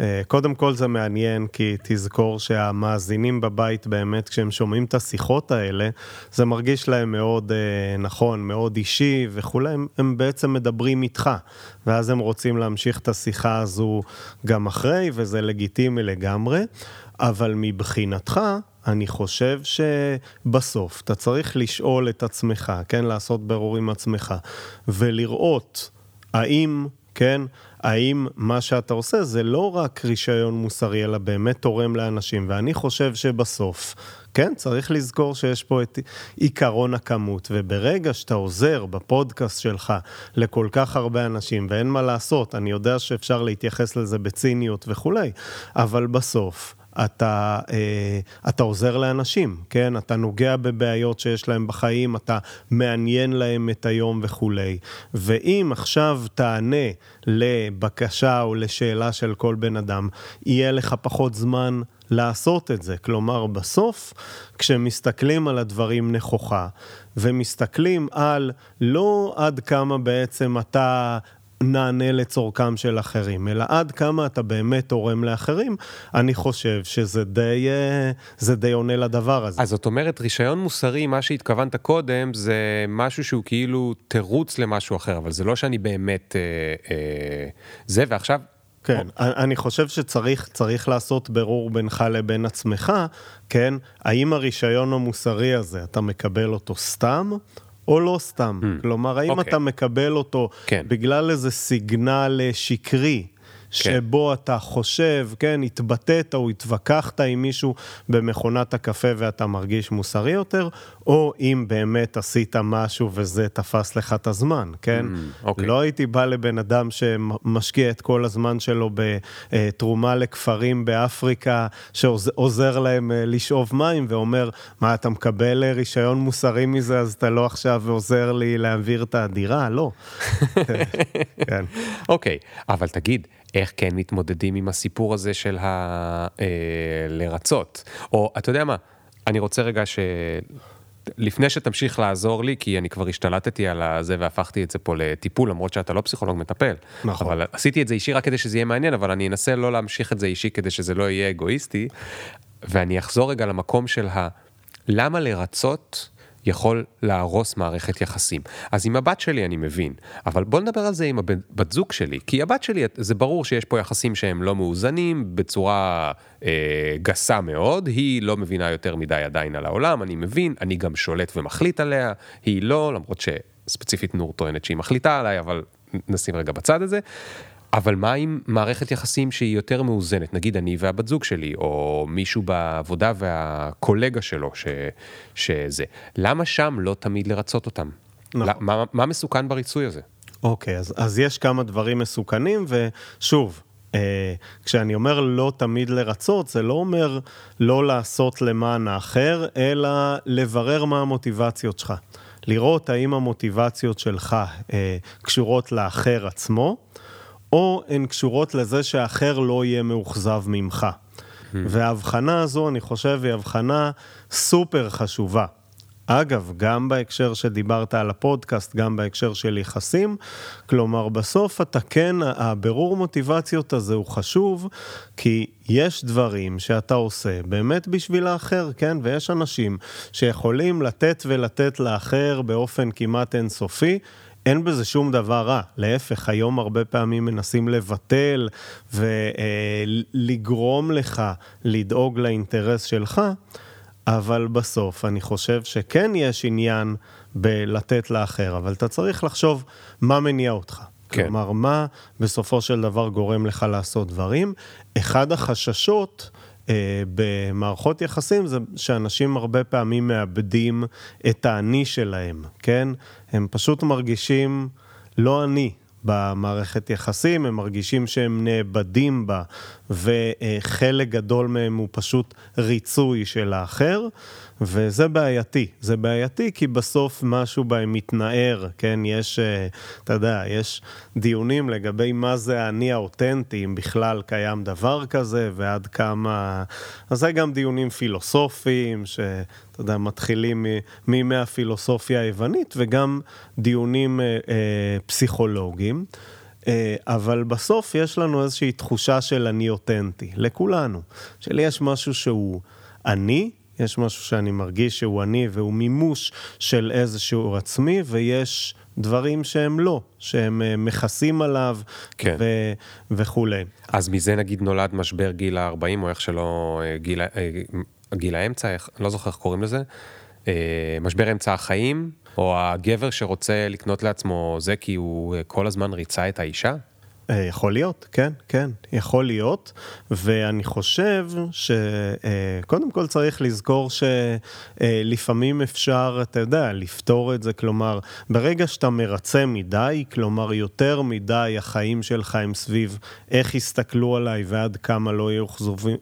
אה, קודם כל זה מעניין, כי תזכור שהמאזינים בבית באמת, כשהם שומעים את השיחות האלה, זה מרגיש להם מאוד אה, נכון, מאוד אישי וכולי, הם, הם בעצם מדברים איתך, ואז הם רוצים להמשיך את השיחה הזו גם אחרי, וזה לגיטימי לגמרי, אבל מבחינתך, אני חושב שבסוף אתה צריך לשאול את עצמך, כן, לעשות ברור עם עצמך, ולראות האם, כן, האם מה שאתה עושה זה לא רק רישיון מוסרי, אלא באמת תורם לאנשים. ואני חושב שבסוף, כן, צריך לזכור שיש פה את עיקרון הכמות, וברגע שאתה עוזר בפודקאסט שלך לכל כך הרבה אנשים, ואין מה לעשות, אני יודע שאפשר להתייחס לזה בציניות וכולי, אבל בסוף, אתה, אה, אתה עוזר לאנשים, כן? אתה נוגע בבעיות שיש להם בחיים, אתה מעניין להם את היום וכולי. ואם עכשיו תענה לבקשה או לשאלה של כל בן אדם, יהיה לך פחות זמן לעשות את זה. כלומר, בסוף, כשמסתכלים על הדברים נכוחה, ומסתכלים על לא עד כמה בעצם אתה נענה לצורכם של אחרים, אלא עד כמה אתה באמת תורם לאחרים, אני חושב שזה די, אה, זה די עונה לדבר הזה. אז זאת אומרת, רישיון מוסרי, מה שהתכוונת קודם, זה משהו שהוא כאילו תירוץ למשהו אחר, אבל זה לא שאני באמת... אה, אה, זה, ועכשיו... כן, אני חושב שצריך צריך לעשות ברור בינך לבין עצמך, כן? האם הרישיון המוסרי הזה, אתה מקבל אותו סתם, או לא סתם. Mm. כלומר, האם okay. אוקיי. אתה מקבל אותו כן. בגלל איזה סיגנל אה, שקרי, שבו אתה חושב, כן, התבטאת או התווכחת עם מישהו במכונת הקפה ואתה מרגיש מוסרי יותר, או אם באמת עשית משהו וזה תפס לך את הזמן, כן? Mm, אוקיי. לא הייתי בא לבן אדם שמשקיע את כל הזמן שלו בתרומה לכפרים באפריקה, שעוזר להם אה, לשאוב מים, ואומר, מה, אתה מקבל אה, רישיון מוסרי מזה, אז אתה לא עכשיו עוזר לי להעביר את הדירה? לא. כן. אוקיי, אבל תגיד, איך כן מתמודדים עם הסיפור הזה של ה... אה, לרצות. או, אתה יודע מה, אני רוצה רגע ש... לפני שתמשיך לעזור לי, כי אני כבר השתלטתי על הזה והפכתי את זה פה לטיפול, למרות שאתה לא פסיכולוג מטפל. נכון. אבל עשיתי את זה אישי רק כדי שזה יהיה מעניין, אבל אני אנסה לא להמשיך את זה אישי כדי שזה לא יהיה אגואיסטי. ואני אחזור רגע למקום של ה... למה לרצות יכול להרוס מערכת יחסים. אז עם הבת שלי אני מבין, אבל בוא נדבר על זה עם הבת זוג שלי, כי הבת שלי, זה ברור שיש פה יחסים שהם לא מאוזנים בצורה אה, גסה מאוד, היא לא מבינה יותר מדי עדיין על העולם, אני מבין, אני גם שולט ומחליט עליה, היא לא, למרות שספציפית נור טוענת שהיא מחליטה עליי, אבל נשים רגע בצד את זה. אבל מה עם מערכת יחסים שהיא יותר מאוזנת, נגיד אני והבת זוג שלי, או מישהו בעבודה והקולגה שלו, ש, שזה. למה שם לא תמיד לרצות אותם? נכון. מה, מה מסוכן בריצוי הזה? אוקיי, אז, אז יש כמה דברים מסוכנים, ושוב, אה, כשאני אומר לא תמיד לרצות, זה לא אומר לא לעשות למען האחר, אלא לברר מה המוטיבציות שלך. לראות האם המוטיבציות שלך אה, קשורות לאחר עצמו, או הן קשורות לזה שהאחר לא יהיה מאוכזב ממך. Hmm. וההבחנה הזו, אני חושב, היא הבחנה סופר חשובה. אגב, גם בהקשר שדיברת על הפודקאסט, גם בהקשר של יחסים, כלומר, בסוף אתה כן, הבירור מוטיבציות הזה הוא חשוב, כי יש דברים שאתה עושה באמת בשביל האחר, כן? ויש אנשים שיכולים לתת ולתת לאחר באופן כמעט אינסופי. אין בזה שום דבר רע, להפך, היום הרבה פעמים מנסים לבטל ולגרום לך לדאוג לאינטרס שלך, אבל בסוף אני חושב שכן יש עניין בלתת לאחר, אבל אתה צריך לחשוב מה מניע אותך. כן. כלומר, מה בסופו של דבר גורם לך לעשות דברים. אחד החששות במערכות יחסים זה שאנשים הרבה פעמים מאבדים את האני שלהם, כן? הם פשוט מרגישים לא אני במערכת יחסים, הם מרגישים שהם נאבדים בה, וחלק גדול מהם הוא פשוט ריצוי של האחר. וזה בעייתי, זה בעייתי כי בסוף משהו בהם מתנער, כן? יש, אה, אתה יודע, יש דיונים לגבי מה זה האני האותנטי, אם בכלל קיים דבר כזה, ועד כמה... אז זה גם דיונים פילוסופיים, שאתה יודע, מתחילים מימי הפילוסופיה היוונית, וגם דיונים אה, אה, פסיכולוגיים. אה, אבל בסוף יש לנו איזושהי תחושה של אני אותנטי, לכולנו. שלי יש משהו שהוא אני, יש משהו שאני מרגיש שהוא אני והוא מימוש של איזשהו עצמי, ויש דברים שהם לא, שהם אה, מכסים עליו כן. ו- וכולי. אז מזה נגיד נולד משבר גיל ה-40, או איך שלא, אה, גיל, אה, גיל האמצע, איך, לא זוכר איך קוראים לזה, משבר אמצע החיים, או הגבר שרוצה לקנות לעצמו זה כי הוא כל הזמן ריצה את האישה? אה, יכול להיות, כן, כן, יכול להיות, ואני חושב שקודם כל צריך לזכור שלפעמים אפשר, אתה יודע, לפתור את זה, כלומר, ברגע שאתה מרצה מדי, כלומר, יותר מדי החיים שלך הם סביב איך יסתכלו עליי ועד כמה לא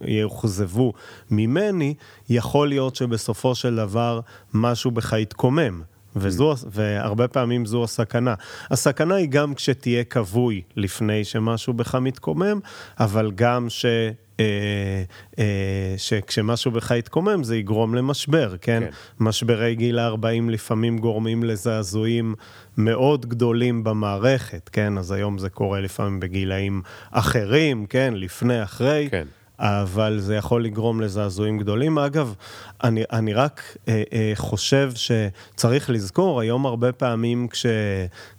יאוכזבו ממני, יכול להיות שבסופו של דבר משהו בך יתקומם. וזו, והרבה פעמים זו הסכנה. הסכנה היא גם כשתהיה כבוי לפני שמשהו בך מתקומם, אבל גם ש... אה, אה, שכשמשהו בך יתקומם זה יגרום למשבר, כן? כן. משברי גיל ה-40 לפעמים גורמים לזעזועים מאוד גדולים במערכת, כן? אז היום זה קורה לפעמים בגילאים אחרים, כן? לפני, אחרי. כן. אבל זה יכול לגרום לזעזועים גדולים. אגב, אני, אני רק אה, אה, חושב שצריך לזכור, היום הרבה פעמים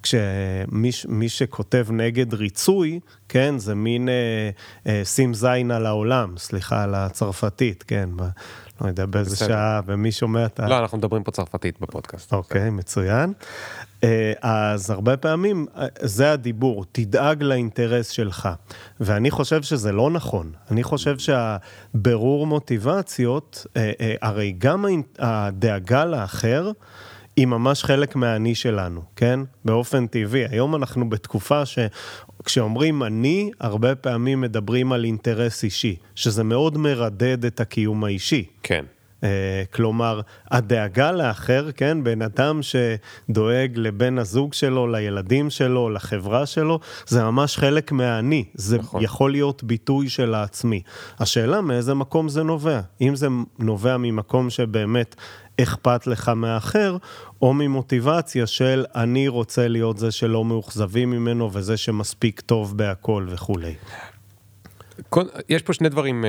כשמי כש, שכותב נגד ריצוי, כן, זה מין אה, אה, שים זין על העולם, סליחה על הצרפתית, כן, לא יודע באיזה שעה, ומי שומע את ה... לא, אנחנו מדברים פה צרפתית בפודקאסט. אוקיי, מצוין. אה, אז הרבה פעמים אה, זה הדיבור, תדאג לאינטרס שלך. ואני חושב שזה לא נכון. אני חושב שהבירור מוטיבציות, אה, הרי גם הדאגה לאחר, היא ממש חלק מהאני שלנו, כן? באופן טבעי. היום אנחנו בתקופה שכשאומרים אני, הרבה פעמים מדברים על אינטרס אישי, שזה מאוד מרדד את הקיום האישי. כן. אה, כלומר, הדאגה לאחר, כן, בן אדם שדואג לבן הזוג שלו, לילדים שלו, לחברה שלו, זה ממש חלק מהאני, זה נכון. יכול להיות ביטוי של העצמי. השאלה מאיזה מקום זה נובע. אם זה נובע ממקום שבאמת אכפת לך מהאחר, או ממוטיבציה של אני רוצה להיות זה שלא מאוכזבים ממנו וזה שמספיק טוב בהכל וכולי. יש פה שני דברים uh,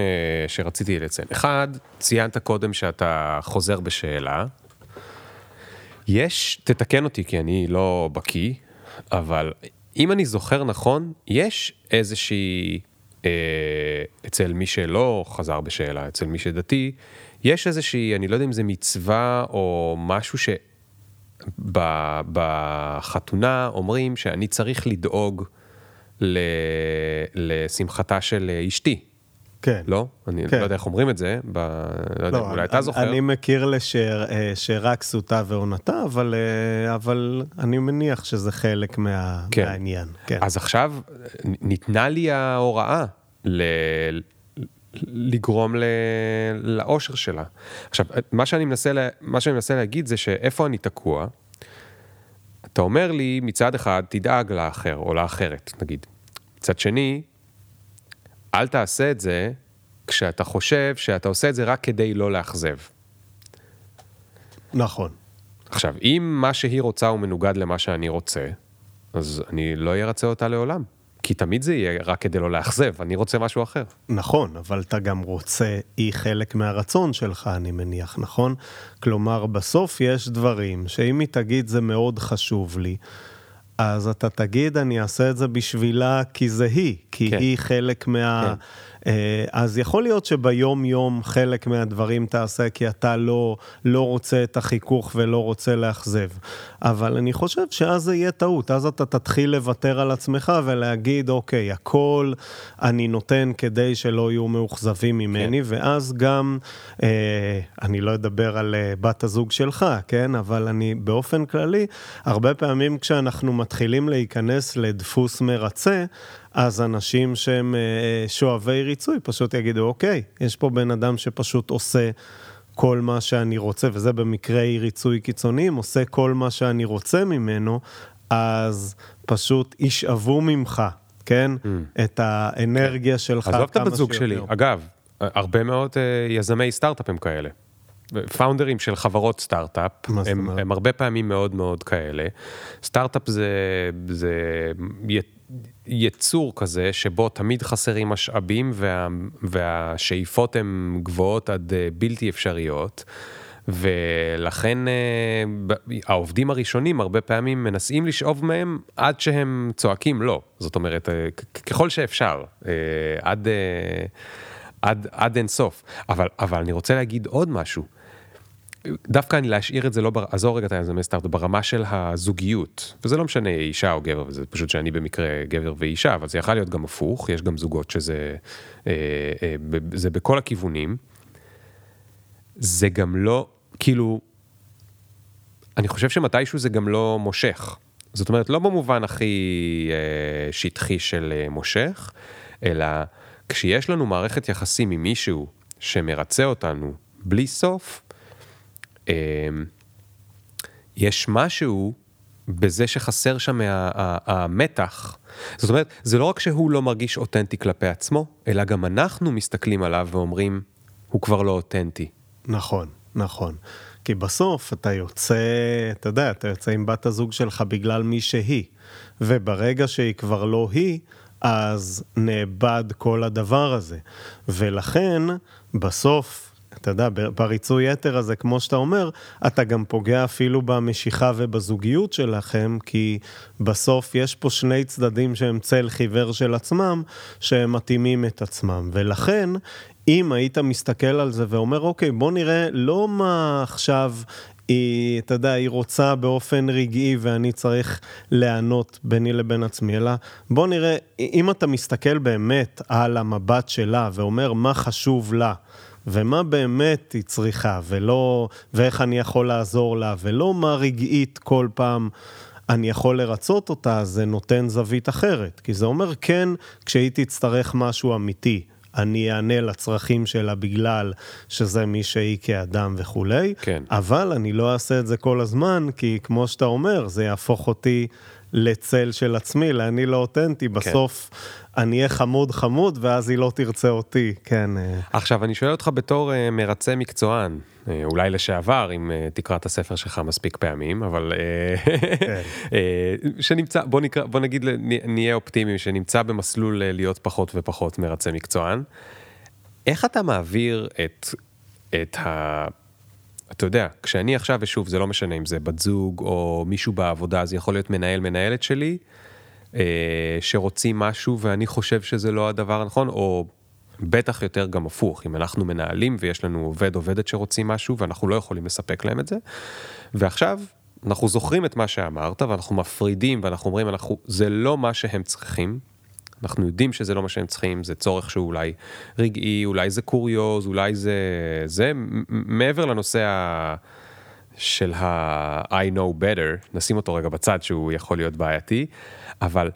שרציתי לציין. אחד, ציינת קודם שאתה חוזר בשאלה. יש, תתקן אותי כי אני לא בקיא, אבל אם אני זוכר נכון, יש איזושהי, אה, אצל מי שלא חזר בשאלה, אצל מי שדתי, יש איזושהי, אני לא יודע אם זה מצווה או משהו שבחתונה אומרים שאני צריך לדאוג ל... לשמחתה של אשתי. כן. לא? אני כן. לא יודע איך אומרים את זה, ב... לא יודע, לא, אולי אתה זוכר. אני מכיר לשרק אה, סוטה ועונתה, אבל, אה, אבל אני מניח שזה חלק מה... כן. מהעניין. כן. אז עכשיו ניתנה לי ההוראה ל... לגרום ל... לאושר שלה. עכשיו, מה שאני, מנסה לה... מה שאני מנסה להגיד זה שאיפה אני תקוע, אתה אומר לי, מצד אחד, תדאג לאחר או לאחרת, נגיד. מצד שני, אל תעשה את זה כשאתה חושב שאתה עושה את זה רק כדי לא לאכזב. נכון. עכשיו, אם מה שהיא רוצה הוא מנוגד למה שאני רוצה, אז אני לא ארצה אותה לעולם. כי תמיד זה יהיה רק כדי לא לאכזב, אני רוצה משהו אחר. נכון, אבל אתה גם רוצה, היא חלק מהרצון שלך, אני מניח, נכון? כלומר, בסוף יש דברים שאם היא תגיד זה מאוד חשוב לי, אז אתה תגיד, אני אעשה את זה בשבילה כי זה היא, כי כן. היא חלק מה... כן. אה, אז יכול להיות שביום-יום חלק מהדברים תעשה כי אתה לא, לא רוצה את החיכוך ולא רוצה לאכזב. אבל אני חושב שאז זה יהיה טעות, אז אתה תתחיל לוותר על עצמך ולהגיד, אוקיי, הכל אני נותן כדי שלא יהיו מאוכזבים ממני, כן. ואז גם, אה, אני לא אדבר על אה, בת הזוג שלך, כן? אבל אני באופן כללי, הרבה פעמים כשאנחנו מתחילים להיכנס לדפוס מרצה, אז אנשים שהם אה, שואבי ריצוי פשוט יגידו, אוקיי, יש פה בן אדם שפשוט עושה כל מה שאני רוצה, וזה במקרי ריצוי קיצוניים, עושה כל מה שאני רוצה ממנו, אז פשוט ישאבו ממך, כן? Mm. את האנרגיה כן. שלך עזוב את הבת זוג שלי. אגב, הרבה מאוד uh, יזמי סטארט-אפ הם כאלה. פאונדרים של חברות סטארט-אפ, הם, הם הרבה פעמים מאוד מאוד כאלה. סטארט-אפ זה, זה יצור כזה שבו תמיד חסרים משאבים וה, והשאיפות הן גבוהות עד אה, בלתי אפשריות. ולכן אה, העובדים הראשונים הרבה פעמים מנסים לשאוב מהם עד שהם צועקים לא. זאת אומרת, אה, ככל שאפשר, עד, עד, עד אין סוף. אבל, אבל אני רוצה להגיד עוד משהו. דווקא אני להשאיר את זה לא, בר... עזוב רגע את היזמי סטארט ברמה של הזוגיות, וזה לא משנה אישה או גבר, וזה פשוט שאני במקרה גבר ואישה, אבל זה יכול להיות גם הפוך, יש גם זוגות שזה, אה, אה, זה בכל הכיוונים. זה גם לא, כאילו, אני חושב שמתישהו זה גם לא מושך. זאת אומרת, לא במובן הכי אה, שטחי של אה, מושך, אלא כשיש לנו מערכת יחסים עם מישהו שמרצה אותנו בלי סוף, יש משהו בזה שחסר שם המתח. זאת אומרת, זה לא רק שהוא לא מרגיש אותנטי כלפי עצמו, אלא גם אנחנו מסתכלים עליו ואומרים, הוא כבר לא אותנטי. נכון, נכון. כי בסוף אתה יוצא, אתה יודע, אתה יוצא עם בת הזוג שלך בגלל מי שהיא, וברגע שהיא כבר לא היא, אז נאבד כל הדבר הזה. ולכן, בסוף, אתה יודע, בריצוי יתר הזה, כמו שאתה אומר, אתה גם פוגע אפילו במשיכה ובזוגיות שלכם, כי בסוף יש פה שני צדדים שהם צל חיוור של עצמם, שהם מתאימים את עצמם. ולכן, אם היית מסתכל על זה ואומר, אוקיי, בוא נראה לא מה עכשיו היא, אתה יודע, היא רוצה באופן רגעי ואני צריך להיענות ביני לבין עצמי, אלא בוא נראה, אם אתה מסתכל באמת על המבט שלה ואומר מה חשוב לה, ומה באמת היא צריכה, ולא, ואיך אני יכול לעזור לה, ולא מה רגעית כל פעם אני יכול לרצות אותה, זה נותן זווית אחרת. כי זה אומר, כן, כשהיא תצטרך משהו אמיתי, אני אענה לצרכים שלה בגלל שזה מי שהיא כאדם וכולי, כן. אבל אני לא אעשה את זה כל הזמן, כי כמו שאתה אומר, זה יהפוך אותי לצל של עצמי, לאני לא אותנטי, בסוף אני אהיה חמוד חמוד, ואז היא לא תרצה אותי, כן. אה. עכשיו, אני שואל אותך בתור uh, מרצה מקצוען, uh, אולי לשעבר, אם uh, תקרא את הספר שלך מספיק פעמים, אבל כן. שנמצא, בוא, נקרא, בוא נגיד, נהיה אופטימיים, שנמצא במסלול להיות פחות ופחות מרצה מקצוען. איך אתה מעביר את, את ה... אתה יודע, כשאני עכשיו, ושוב, זה לא משנה אם זה בת זוג או מישהו בעבודה, זה יכול להיות מנהל, מנהלת שלי, אה, שרוצים משהו ואני חושב שזה לא הדבר הנכון, או בטח יותר גם הפוך, אם אנחנו מנהלים ויש לנו עובד, עובדת שרוצים משהו ואנחנו לא יכולים לספק להם את זה. ועכשיו, אנחנו זוכרים את מה שאמרת ואנחנו מפרידים ואנחנו אומרים, אנחנו, זה לא מה שהם צריכים, אנחנו יודעים שזה לא מה שהם צריכים, זה צורך שהוא אולי רגעי, אולי זה קוריוז, אולי זה... זה מעבר לנושא ה... של ה-I know better, נשים אותו רגע בצד שהוא יכול להיות בעייתי, אבל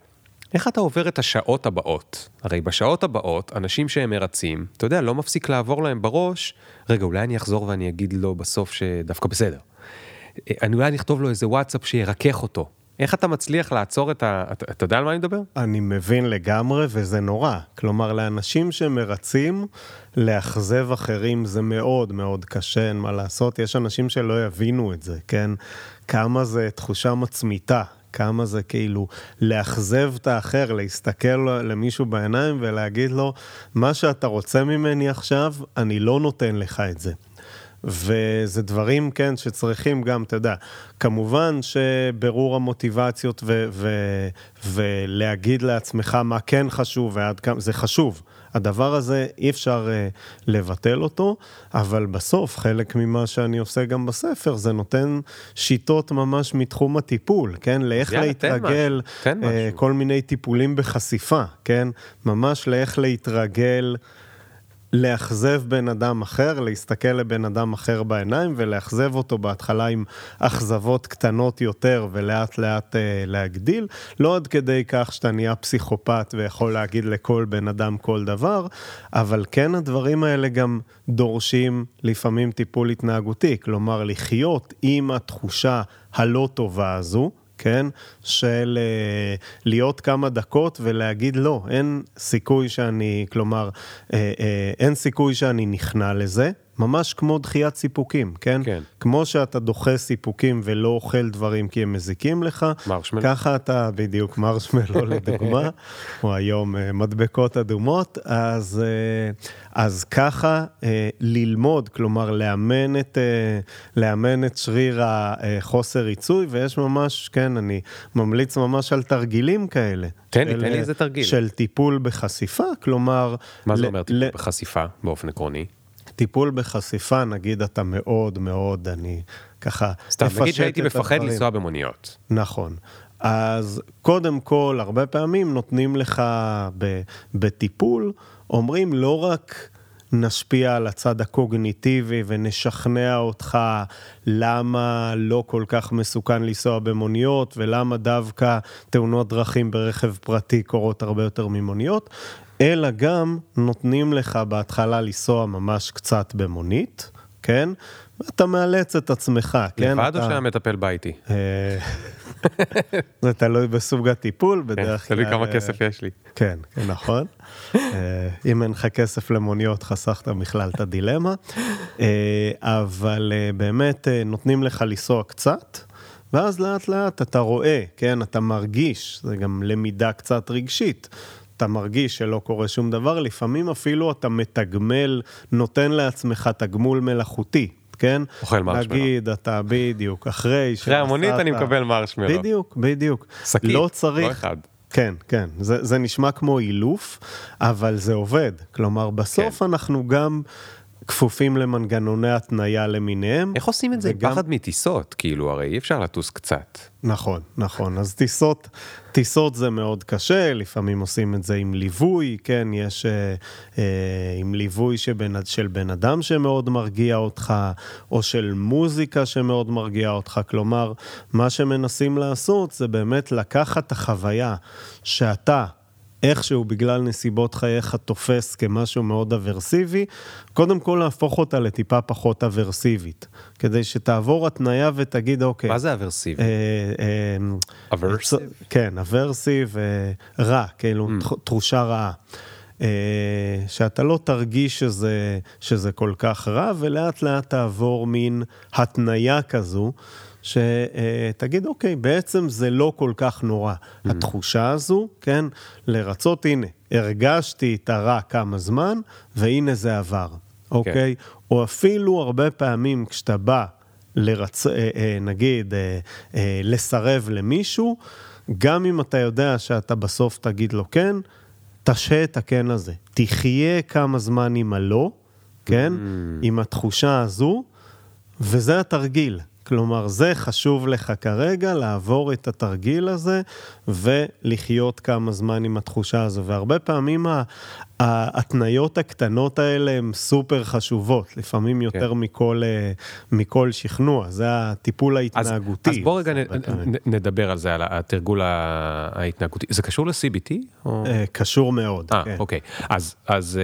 איך אתה עובר את השעות הבאות? הרי בשעות הבאות, אנשים שהם מרצים, אתה יודע, לא מפסיק לעבור להם בראש, רגע, אולי אני אחזור ואני אגיד לו בסוף שדווקא בסדר. אני אולי נכתוב לו איזה וואטסאפ שירכך אותו. איך אתה מצליח לעצור את ה... אתה, אתה יודע על מה אני מדבר? אני מבין לגמרי, וזה נורא. כלומר, לאנשים שמרצים, לאכזב אחרים זה מאוד מאוד קשה, אין מה לעשות. יש אנשים שלא יבינו את זה, כן? כמה זה תחושה מצמיתה, כמה זה כאילו לאכזב את האחר, להסתכל למישהו בעיניים ולהגיד לו, מה שאתה רוצה ממני עכשיו, אני לא נותן לך את זה. וזה דברים, כן, שצריכים גם, אתה יודע, כמובן שבירור המוטיבציות ו- ו- ולהגיד לעצמך מה כן חשוב ועד כמה, זה חשוב. הדבר הזה, אי אפשר uh, לבטל אותו, אבל בסוף, חלק ממה שאני עושה גם בספר, זה נותן שיטות ממש מתחום הטיפול, כן? לאיך יאללה, להתרגל, תן משהו. תן uh, כל מיני טיפולים בחשיפה, כן? ממש לאיך להתרגל. לאכזב בן אדם אחר, להסתכל לבן אדם אחר בעיניים ולאכזב אותו בהתחלה עם אכזבות קטנות יותר ולאט לאט אה, להגדיל, לא עד כדי כך שאתה נהיה פסיכופת ויכול להגיד לכל בן אדם כל דבר, אבל כן הדברים האלה גם דורשים לפעמים טיפול התנהגותי, כלומר לחיות עם התחושה הלא טובה הזו. כן? של uh, להיות כמה דקות ולהגיד לא, אין סיכוי שאני, כלומר, uh, uh, אין סיכוי שאני נכנע לזה, ממש כמו דחיית סיפוקים, כן? כן. כמו שאתה דוחה סיפוקים ולא אוכל דברים כי הם מזיקים לך, מרשמלו. ככה אתה, בדיוק, מרשמלו לדוגמה, או היום uh, מדבקות אדומות, אז, uh, אז ככה uh, ללמוד, כלומר לאמן את, לאמן את שריר החוסר ריצוי, ויש ממש, כן, אני ממליץ ממש על תרגילים כאלה. תן לי, תן לי איזה תרגיל. של טיפול בחשיפה, כלומר... מה זה אומר טיפול בחשיפה באופן עקרוני? טיפול בחשיפה, נגיד אתה מאוד מאוד, אני ככה סתם, נגיד שהייתי מפחד לנסוע במוניות. נכון. אז קודם כל, הרבה פעמים נותנים לך בטיפול, אומרים לא רק נשפיע על הצד הקוגניטיבי ונשכנע אותך למה לא כל כך מסוכן לנסוע במוניות ולמה דווקא תאונות דרכים ברכב פרטי קורות הרבה יותר ממוניות, אלא גם נותנים לך בהתחלה לנסוע ממש קצת במונית, כן? ואתה מאלץ את עצמך, כן? לבד או שהמטפל בא איתי? אה, זה תלוי בסוג הטיפול, כן, בדרך כלל... תלוי כמה כסף יש לי. כן, כן, נכון. אה, אם אין לך כסף למוניות, חסכת בכלל את הדילמה. אה, אבל באמת נותנים לך לנסוע קצת. ואז לאט לאט אתה רואה, כן, אתה מרגיש, זה גם למידה קצת רגשית. אתה מרגיש שלא קורה שום דבר, לפעמים אפילו אתה מתגמל, נותן לעצמך תגמול מלאכותי, כן? אוכל מרשמלו. נגיד, אתה בדיוק, אחרי אחרי המונית אני מקבל מרשמלו. בדיוק, בדיוק. שקית, לא צריך... לא אחד. כן, כן, זה, זה נשמע כמו אילוף, אבל זה עובד. כלומר, בסוף כן. אנחנו גם... כפופים למנגנוני התניה למיניהם. איך עושים את זה? וגם... פחד מטיסות, כאילו, הרי אי אפשר לטוס קצת. נכון, נכון. אז טיסות, טיסות זה מאוד קשה, לפעמים עושים את זה עם ליווי, כן, יש אה, אה, עם ליווי שבן, של בן אדם שמאוד מרגיע אותך, או של מוזיקה שמאוד מרגיעה אותך. כלומר, מה שמנסים לעשות זה באמת לקחת את החוויה שאתה איכשהו בגלל נסיבות חייך תופס כמשהו מאוד אברסיבי, קודם כל להפוך אותה לטיפה פחות אברסיבית, כדי שתעבור התניה ותגיד, אוקיי. מה זה אברסיבי? אה, אה, אברסיב? כן, אברסיב, אה, רע, כאילו, Mm. תחושה רעה. אה, שאתה לא תרגיש שזה, שזה כל כך רע, ולאט לאט תעבור מין התניה כזו, שתגיד, אוקיי, בעצם זה לא כל כך נורא. Mm. התחושה הזו, כן, לרצות, הנה, הרגשתי את הרע כמה זמן, והנה זה עבר, אוקיי? או אפילו הרבה פעמים כשאתה בא לרצ... אה, אה, נגיד, אה, לסרב למישהו, גם אם אתה יודע שאתה בסוף תגיד לו כן, תשהה את הכן הזה. תחיה כמה זמן עם הלא, כן? עם התחושה הזו, וזה התרגיל. כלומר, זה חשוב לך כרגע, לעבור את התרגיל הזה ולחיות כמה זמן עם התחושה הזו. והרבה פעמים ההתניות הקטנות האלה הן סופר חשובות, לפעמים יותר מכל, אה, מכל שכנוע, זה הטיפול אז, ההתנהגותי. אז בוא רגע נ. נ, נדבר על זה, על התרגול ההתנהגותי. זה קשור ל-CBT? או... אה, קשור מאוד, אה, כן. אוקיי. אז, אז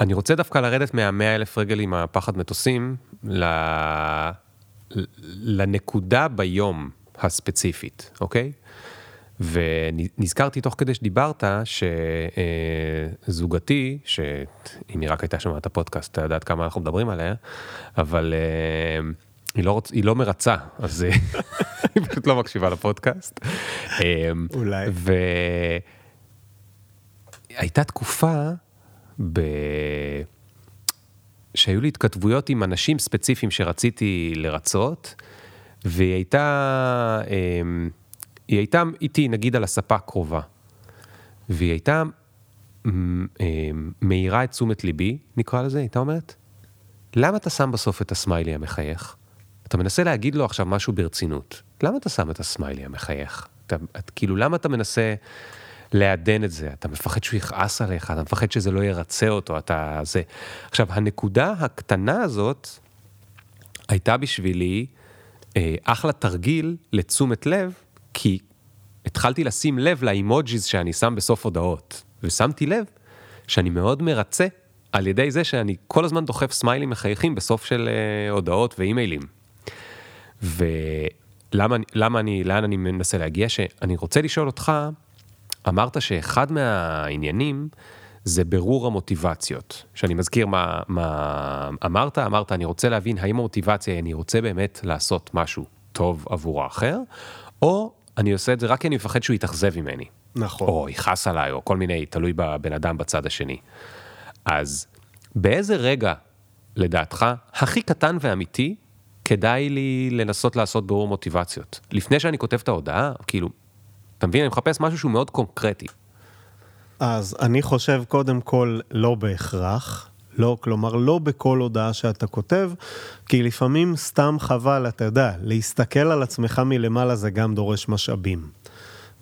אני רוצה דווקא לרדת מה-100 אלף רגל עם הפחד מטוסים ל... לנקודה ביום הספציפית, אוקיי? ונזכרתי תוך כדי שדיברת שזוגתי, שאם היא רק הייתה שומעת את הפודקאסט, אתה יודעת כמה אנחנו מדברים עליה, אבל אה, היא לא, רוצ... היא לא מרצה, אז אה, היא פשוט לא מקשיבה לפודקאסט. אה, אולי. והייתה תקופה ב... שהיו לי התכתבויות עם אנשים ספציפיים שרציתי לרצות, והיא הייתה, אמ, היא הייתה איתי נגיד על הספה הקרובה, והיא הייתה אמ, מאירה את תשומת ליבי, נקרא לזה, הייתה אומרת, למה אתה שם בסוף את הסמיילי המחייך? אתה מנסה להגיד לו עכשיו משהו ברצינות, למה אתה שם את הסמיילי המחייך? אתה, את, כאילו, למה אתה מנסה לעדן את זה? אתה מפחד שהוא יכעס עליך, אתה מפחד שזה לא ירצה אותו, אתה זה. עכשיו, הנקודה הקטנה הזאת הייתה בשבילי אה, אחלה תרגיל לתשומת לב, כי התחלתי לשים לב לאימוג'יז שאני שם בסוף הודעות, ושמתי לב שאני מאוד מרצה על ידי זה שאני כל הזמן דוחף סמיילים מחייכים בסוף של אה, הודעות ואימיילים. ולמה למה אני, לאן אני מנסה להגיע? שאני רוצה לשאול אותך, אמרת שאחד מהעניינים זה ברור המוטיבציות. שאני מזכיר מה, מה אמרת, אמרת, אני רוצה להבין האם המוטיבציה היא אני רוצה באמת לעשות משהו טוב עבור האחר, או אני עושה את זה רק כי אני מפחד שהוא יתאכזב ממני. נכון. או יכעס עליי, או כל מיני, תלוי בבן אדם בצד השני. אז באיזה רגע, לדעתך, הכי קטן ואמיתי, כדאי לי לנסות לעשות ברור מוטיבציות? לפני שאני כותב את ההודעה, כאילו, אתה מבין, אני מחפש משהו שהוא מאוד קונקרטי. אז אני חושב קודם כל לא בהכרח, לא, כלומר לא בכל הודעה שאתה כותב, כי לפעמים סתם חבל, אתה יודע, להסתכל על עצמך מלמעלה זה גם דורש משאבים.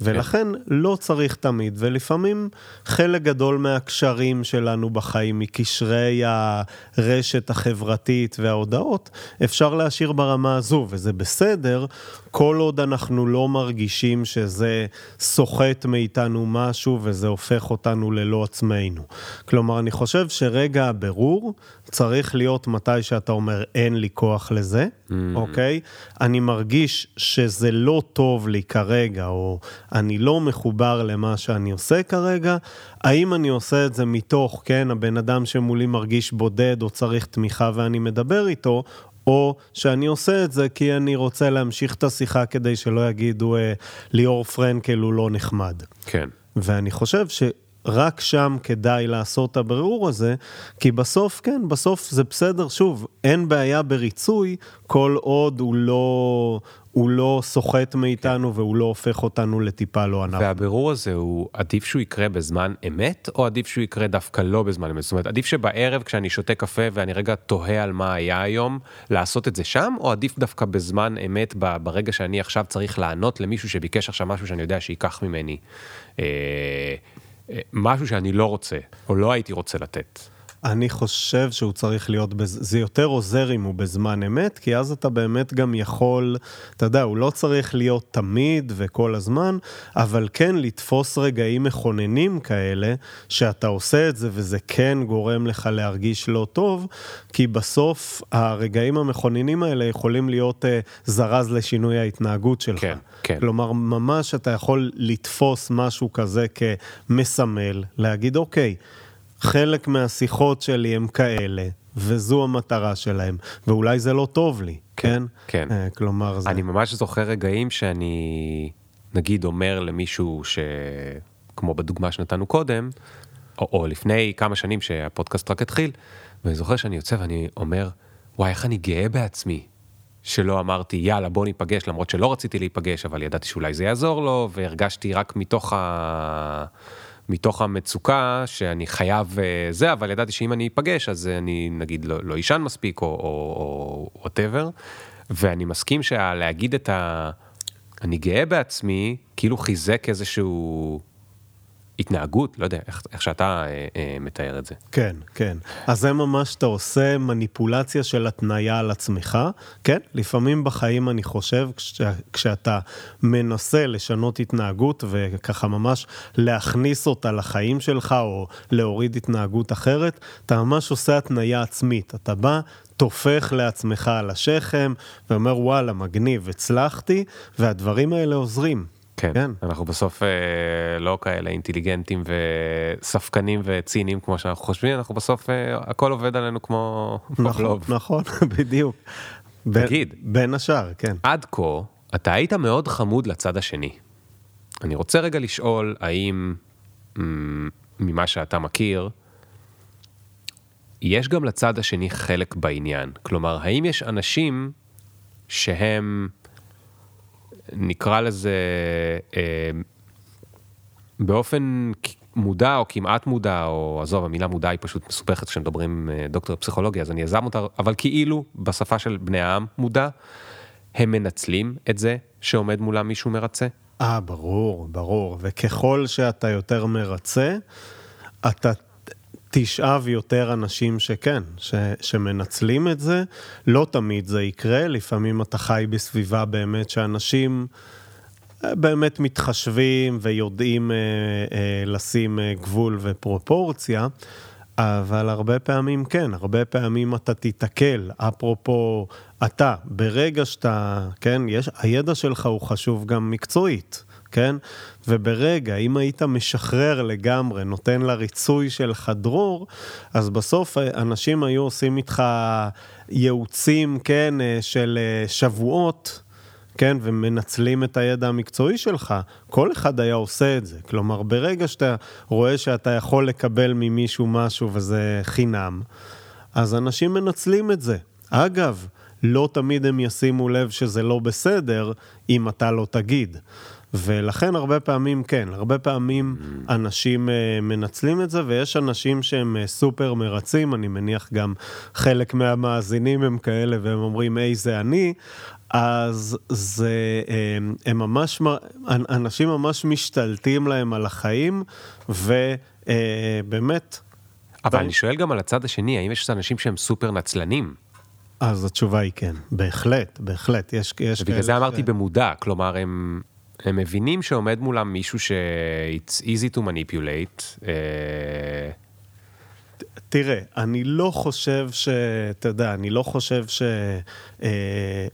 ולכן לא צריך תמיד, ולפעמים חלק גדול מהקשרים שלנו בחיים, מקשרי הרשת החברתית וההודעות, אפשר להשאיר ברמה הזו, וזה בסדר, כל עוד אנחנו לא מרגישים שזה סוחט מאיתנו משהו וזה הופך אותנו ללא עצמנו. כלומר, אני חושב שרגע הבירור צריך להיות מתי שאתה אומר, אין לי כוח לזה, mm. אוקיי? אני מרגיש שזה לא טוב לי כרגע, או אני לא מחובר למה שאני עושה כרגע, האם אני עושה את זה מתוך, כן, הבן אדם שמולי מרגיש בודד או צריך תמיכה ואני מדבר איתו, או שאני עושה את זה כי אני רוצה להמשיך את השיחה כדי שלא יגידו אה, ליאור פרנקל הוא לא נחמד. כן. ואני חושב שרק שם כדאי לעשות את הבירור הזה, כי בסוף, כן, בסוף זה בסדר, שוב, אין בעיה בריצוי כל עוד הוא לא, הוא לא סוחט מאיתנו והוא לא הופך אותנו לטיפה לא אנחנו. והבירור הזה הוא עדיף שהוא יקרה בזמן אמת, או עדיף שהוא יקרה דווקא לא בזמן אמת? זאת אומרת, עדיף שבערב כשאני שותה קפה ואני רגע תוהה על מה היה היום, לעשות את זה שם, או עדיף דווקא בזמן אמת, ברגע שאני עכשיו צריך לענות למישהו שביקש עכשיו משהו שאני יודע שייקח ממני, אה, משהו שאני לא רוצה, או לא הייתי רוצה לתת. אני חושב שהוא צריך להיות, בז... זה יותר עוזר אם הוא בזמן אמת, כי אז אתה באמת גם יכול, אתה יודע, הוא לא צריך להיות תמיד וכל הזמן, אבל כן לתפוס רגעים מכוננים כאלה, שאתה עושה את זה וזה כן גורם לך להרגיש לא טוב, כי בסוף הרגעים המכוננים האלה יכולים להיות uh, זרז לשינוי ההתנהגות שלך. כן, כן. כלומר, ממש אתה יכול לתפוס משהו כזה כמסמל, להגיד, אוקיי, חלק מהשיחות שלי הם כאלה, וזו המטרה שלהם, ואולי זה לא טוב לי, כן? כן. אה, כלומר, זה... אני ממש זוכר רגעים שאני, נגיד, אומר למישהו ש... כמו בדוגמה שנתנו קודם, או, או לפני כמה שנים שהפודקאסט רק התחיל, ואני זוכר שאני יוצא ואני אומר, וואי, איך אני גאה בעצמי. שלא אמרתי, יאללה, בוא ניפגש, למרות שלא רציתי להיפגש, אבל ידעתי שאולי זה יעזור לו, והרגשתי רק מתוך ה... מתוך המצוקה שאני חייב אה, זה, אבל ידעתי שאם אני אפגש, אז אני נגיד לא, לא מספיק או וואטאבר, ואני מסכים שלהגיד את ה... אני גאה בעצמי, כאילו חיזק איזשהו התנהגות, לא יודע, איך, איך שאתה אה, אה, מתאר את זה. כן, כן. אז זה ממש, אתה עושה מניפולציה של התניה על עצמך, כן? לפעמים בחיים אני חושב, כש, כשאתה מנסה לשנות התנהגות וככה ממש להכניס אותה לחיים שלך, או להוריד התנהגות אחרת, אתה ממש עושה התניה עצמית. אתה בא, טופח לעצמך על השכם, ואומר, וואלה, מגניב, הצלחתי, והדברים האלה עוזרים. כן, כן. אנחנו בסוף אה, לא כאלה אינטליגנטים וספקנים וציניים כמו שאנחנו חושבים, אנחנו בסוף אה, הכל עובד עלינו כמו נכון, נכון, בדיוק. תגיד, בין השאר, כן. עד כה, אתה היית מאוד חמוד לצד השני. אני רוצה רגע לשאול, האם ממה שאתה מכיר, יש גם לצד השני חלק בעניין. כלומר, האם יש אנשים שהם... נקרא לזה, אה, באופן מודע או כמעט מודע, או עזוב, המילה מודע היא פשוט מסובכת כשמדברים אה, דוקטור פסיכולוגיה, אז אני אעזם אותה, אבל כאילו, בשפה של בני העם מודע, הם מנצלים את זה שעומד מולם מישהו מרצה? אה, ברור, ברור. וככל שאתה יותר מרצה, אתה תשאב יותר אנשים שכן, ש, שמנצלים את זה. לא תמיד זה יקרה, לפעמים אתה חי בסביבה באמת שאנשים אה, באמת מתחשבים ויודעים אה, אה, לשים אה, גבול ופרופורציה, אבל הרבה פעמים כן, הרבה פעמים אתה תיתקל. אפרופו אתה, ברגע שאתה, כן, יש, הידע שלך הוא חשוב גם מקצועית. כן? וברגע, אם היית משחרר לגמרי, נותן לריצוי שלך דרור, אז בסוף אנשים היו עושים איתך ייעוצים, כן, של אה, שבועות. כן, ומנצלים את הידע המקצועי שלך, כל אחד היה עושה את זה. כלומר, ברגע שאתה רואה שאתה יכול לקבל ממישהו משהו וזה חינם, אז אנשים מנצלים את זה. אגב, לא תמיד הם ישימו לב שזה לא בסדר אם אתה לא תגיד. ולכן הרבה פעמים כן, הרבה פעמים mm. אנשים uh, מנצלים את זה, ויש אנשים שהם uh, סופר מרצים, אני מניח גם חלק מהמאזינים הם כאלה, והם אומרים, היי, זה אני, אז זה, הם, אה, הם ממש, אנשים ממש משתלטים להם על החיים, ובאמת... אבל אני שואל גם על הצד השני, האם יש אנשים שהם סופר נצלנים? אז התשובה היא כן, בהחלט, בהחלט, יש, יש כאלה... בגלל זה אמרתי ש... במודע, כלומר, הם... הם מבינים שעומד מולם מישהו ש-it's easy to manipulate. Uh... תראה, אני לא חושב ש... אתה יודע, אני לא חושב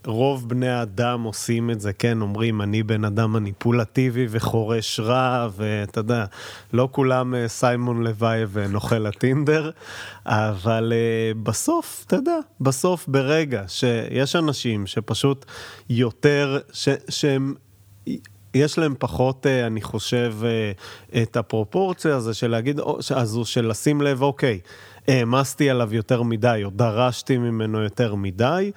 שרוב אה, בני האדם עושים את זה, כן, אומרים, אני בן אדם מניפולטיבי וחורש רע, ואתה יודע, לא כולם אה, סיימון לוואי ונוכל הטינדר, אבל אה, בסוף, אתה יודע, בסוף ברגע שיש אנשים שפשוט יותר, ש... שהם... יש להם פחות, אה, אני חושב, אה, את הפרופורציה הזו של להגיד, הזו של לשים לב, אוקיי, העמסתי עליו יותר מדי, או דרשתי ממנו יותר מדי,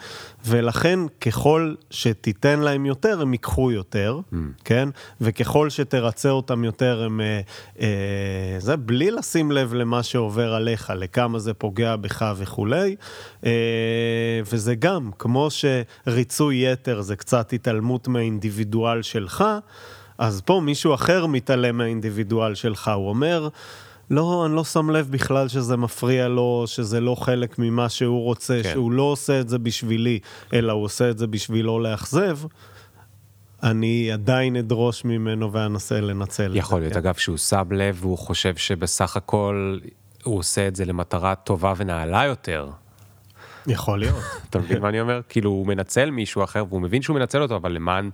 ולכן ככל שתיתן להם יותר, הם ייקחו יותר, mm. כן? וככל שתרצה אותם יותר, הם... אה, אה, זה בלי לשים לב למה שעובר עליך, לכמה זה פוגע בך וכולי. אה, וזה גם, כמו שריצוי יתר זה קצת התעלמות מהאינדיבידואל שלך, אז פה מישהו אחר מתעלם מהאינדיבידואל שלך, הוא אומר... לא, אני לא שם לב בכלל שזה מפריע לו, שזה לא חלק ממה שהוא רוצה, כן. שהוא לא עושה את זה בשבילי, אלא הוא עושה את זה בשביל לא לאכזב, אני עדיין אדרוש ממנו ואנסה לנצל את זה. יכול להיות, כן. אגב, שהוא שם לב והוא חושב שבסך הכל הוא עושה את זה למטרה טובה ונעלה יותר. יכול להיות. אתה מבין מה אני אומר? כאילו, הוא מנצל מישהו אחר, והוא מבין שהוא מנצל אותו, אבל למען...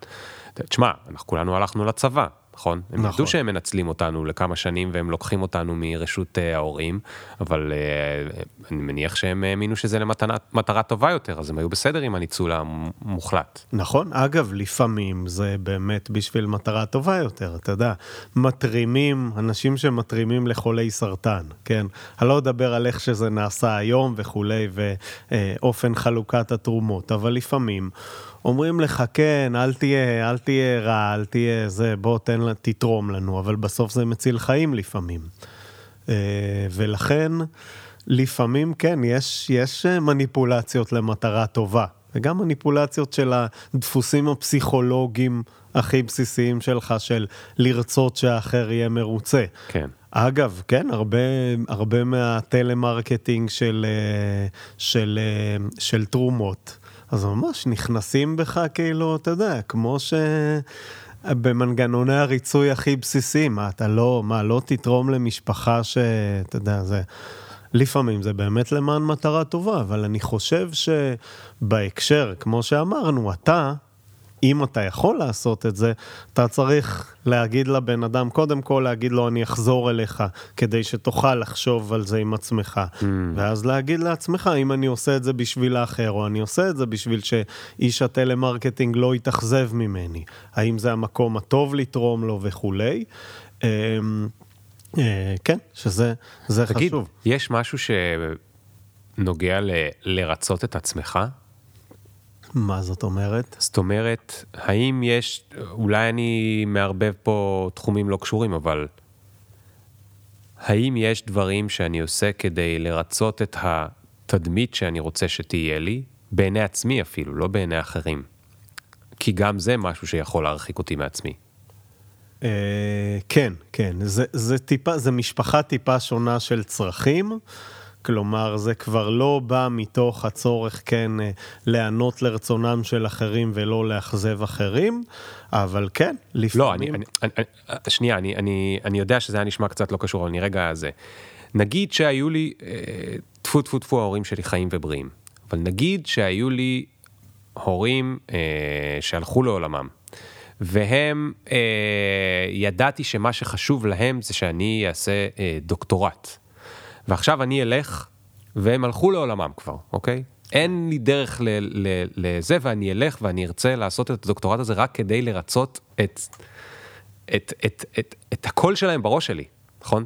תשמע, אנחנו כולנו הלכנו לצבא, נכון? הם נכון. ידעו שהם מנצלים אותנו לכמה שנים והם לוקחים אותנו מרשות אה, ההורים, אבל אה, אני מניח שהם האמינו שזה למטרה טובה יותר, אז הם היו בסדר עם הניצול המוחלט. נכון, אגב, לפעמים זה באמת בשביל מטרה טובה יותר, אתה יודע, מתרימים, אנשים שמתרימים לחולי סרטן, כן? אני לא אדבר על איך שזה נעשה היום וכולי, ואופן חלוקת התרומות, אבל לפעמים אומרים לך, כן, אל תהיה, אל תהיה רע, אל תהיה זה, בוא תן, תתרום לנו, אבל בסוף זה מציל חיים לפעמים. אה, ולכן, לפעמים כן, יש, יש אה, מניפולציות למטרה טובה, וגם מניפולציות של הדפוסים הפסיכולוגיים הכי בסיסיים שלך, של לרצות שהאחר יהיה מרוצה. כן. אגב, כן, הרבה, הרבה מהטלמרקטינג של, אה, של, אה, של תרומות, אז ממש נכנסים בך כאילו, אתה יודע, כמו ש... במנגנוני הריצוי הכי בסיסיים, מה, אתה לא, מה, לא תתרום למשפחה ש... אתה יודע, זה... לפעמים זה באמת למען מטרה טובה, אבל אני חושב שבהקשר, כמו שאמרנו, אתה, אם אתה יכול לעשות את זה, אתה צריך להגיד לבן אדם, קודם כל להגיד לו, אני אחזור אליך, כדי שתוכל לחשוב על זה עם עצמך. מממ. ואז להגיד לעצמך, אם אני עושה את זה בשביל האחר, או אני עושה את זה בשביל שאיש הטלמרקטינג לא יתאכזב ממני. האם זה המקום הטוב לתרום לו וכולי. אמ, אה, כן, שזה זה תגיד, חשוב. יש משהו שנוגע ל- לרצות את עצמך? מה זאת אומרת? זאת אומרת, האם יש, אולי אני מערבב פה תחומים לא קשורים, אבל האם יש דברים שאני עושה כדי לרצות את התדמית שאני רוצה שתהיה לי, בעיני עצמי אפילו, לא בעיני אחרים? כי גם זה משהו שיכול להרחיק אותי מעצמי. אה, כן, כן, זה, זה טיפה, זה משפחה טיפה שונה של צרכים. כלומר, זה כבר לא בא מתוך הצורך, כן, אה, להיענות לרצונם של אחרים ולא לאכזב אחרים, אבל כן, לפעמים... לא, אני, אני, אני, אני- שנייה, אני, אני, אני יודע שזה היה נשמע קצת לא קשור, אבל אני רגע זה. נגיד שהיו לי, אה, טפו טפו טפו, ההורים שלי חיים ובריאים, אבל נגיד שהיו לי הורים אה, שהלכו לעולמם, והם, אה, ידעתי שמה שחשוב להם זה שאני אעשה אה, דוקטורט. ועכשיו אני אלך, והם הלכו לעולמם כבר, אוקיי? אין לי דרך ל- ל- לזה, ואני אלך ואני ארצה לעשות את הדוקטורט הזה רק כדי לרצות את, את, את, את, את הקול שלהם בראש שלי, נכון?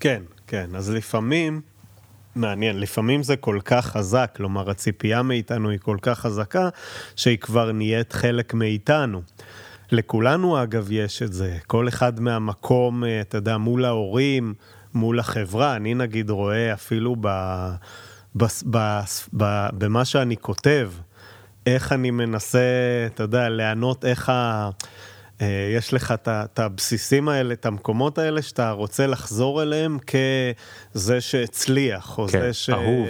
כן, כן, אז לפעמים, מעניין, לפעמים זה כל כך חזק, כלומר הציפייה מאיתנו היא כל כך חזקה, שהיא כבר נהיית חלק מאיתנו. לכולנו אגב יש את זה, כל אחד מהמקום, אה, אתה יודע, מול ההורים, מול החברה, אני נגיד רואה אפילו ב, ב, ב, ב, במה שאני כותב, איך אני מנסה, אתה יודע, לענות איך ה... אה, יש לך את הבסיסים האלה, את המקומות האלה שאתה רוצה לחזור אליהם כזה שהצליח, או כן, זה, ש... אהוב.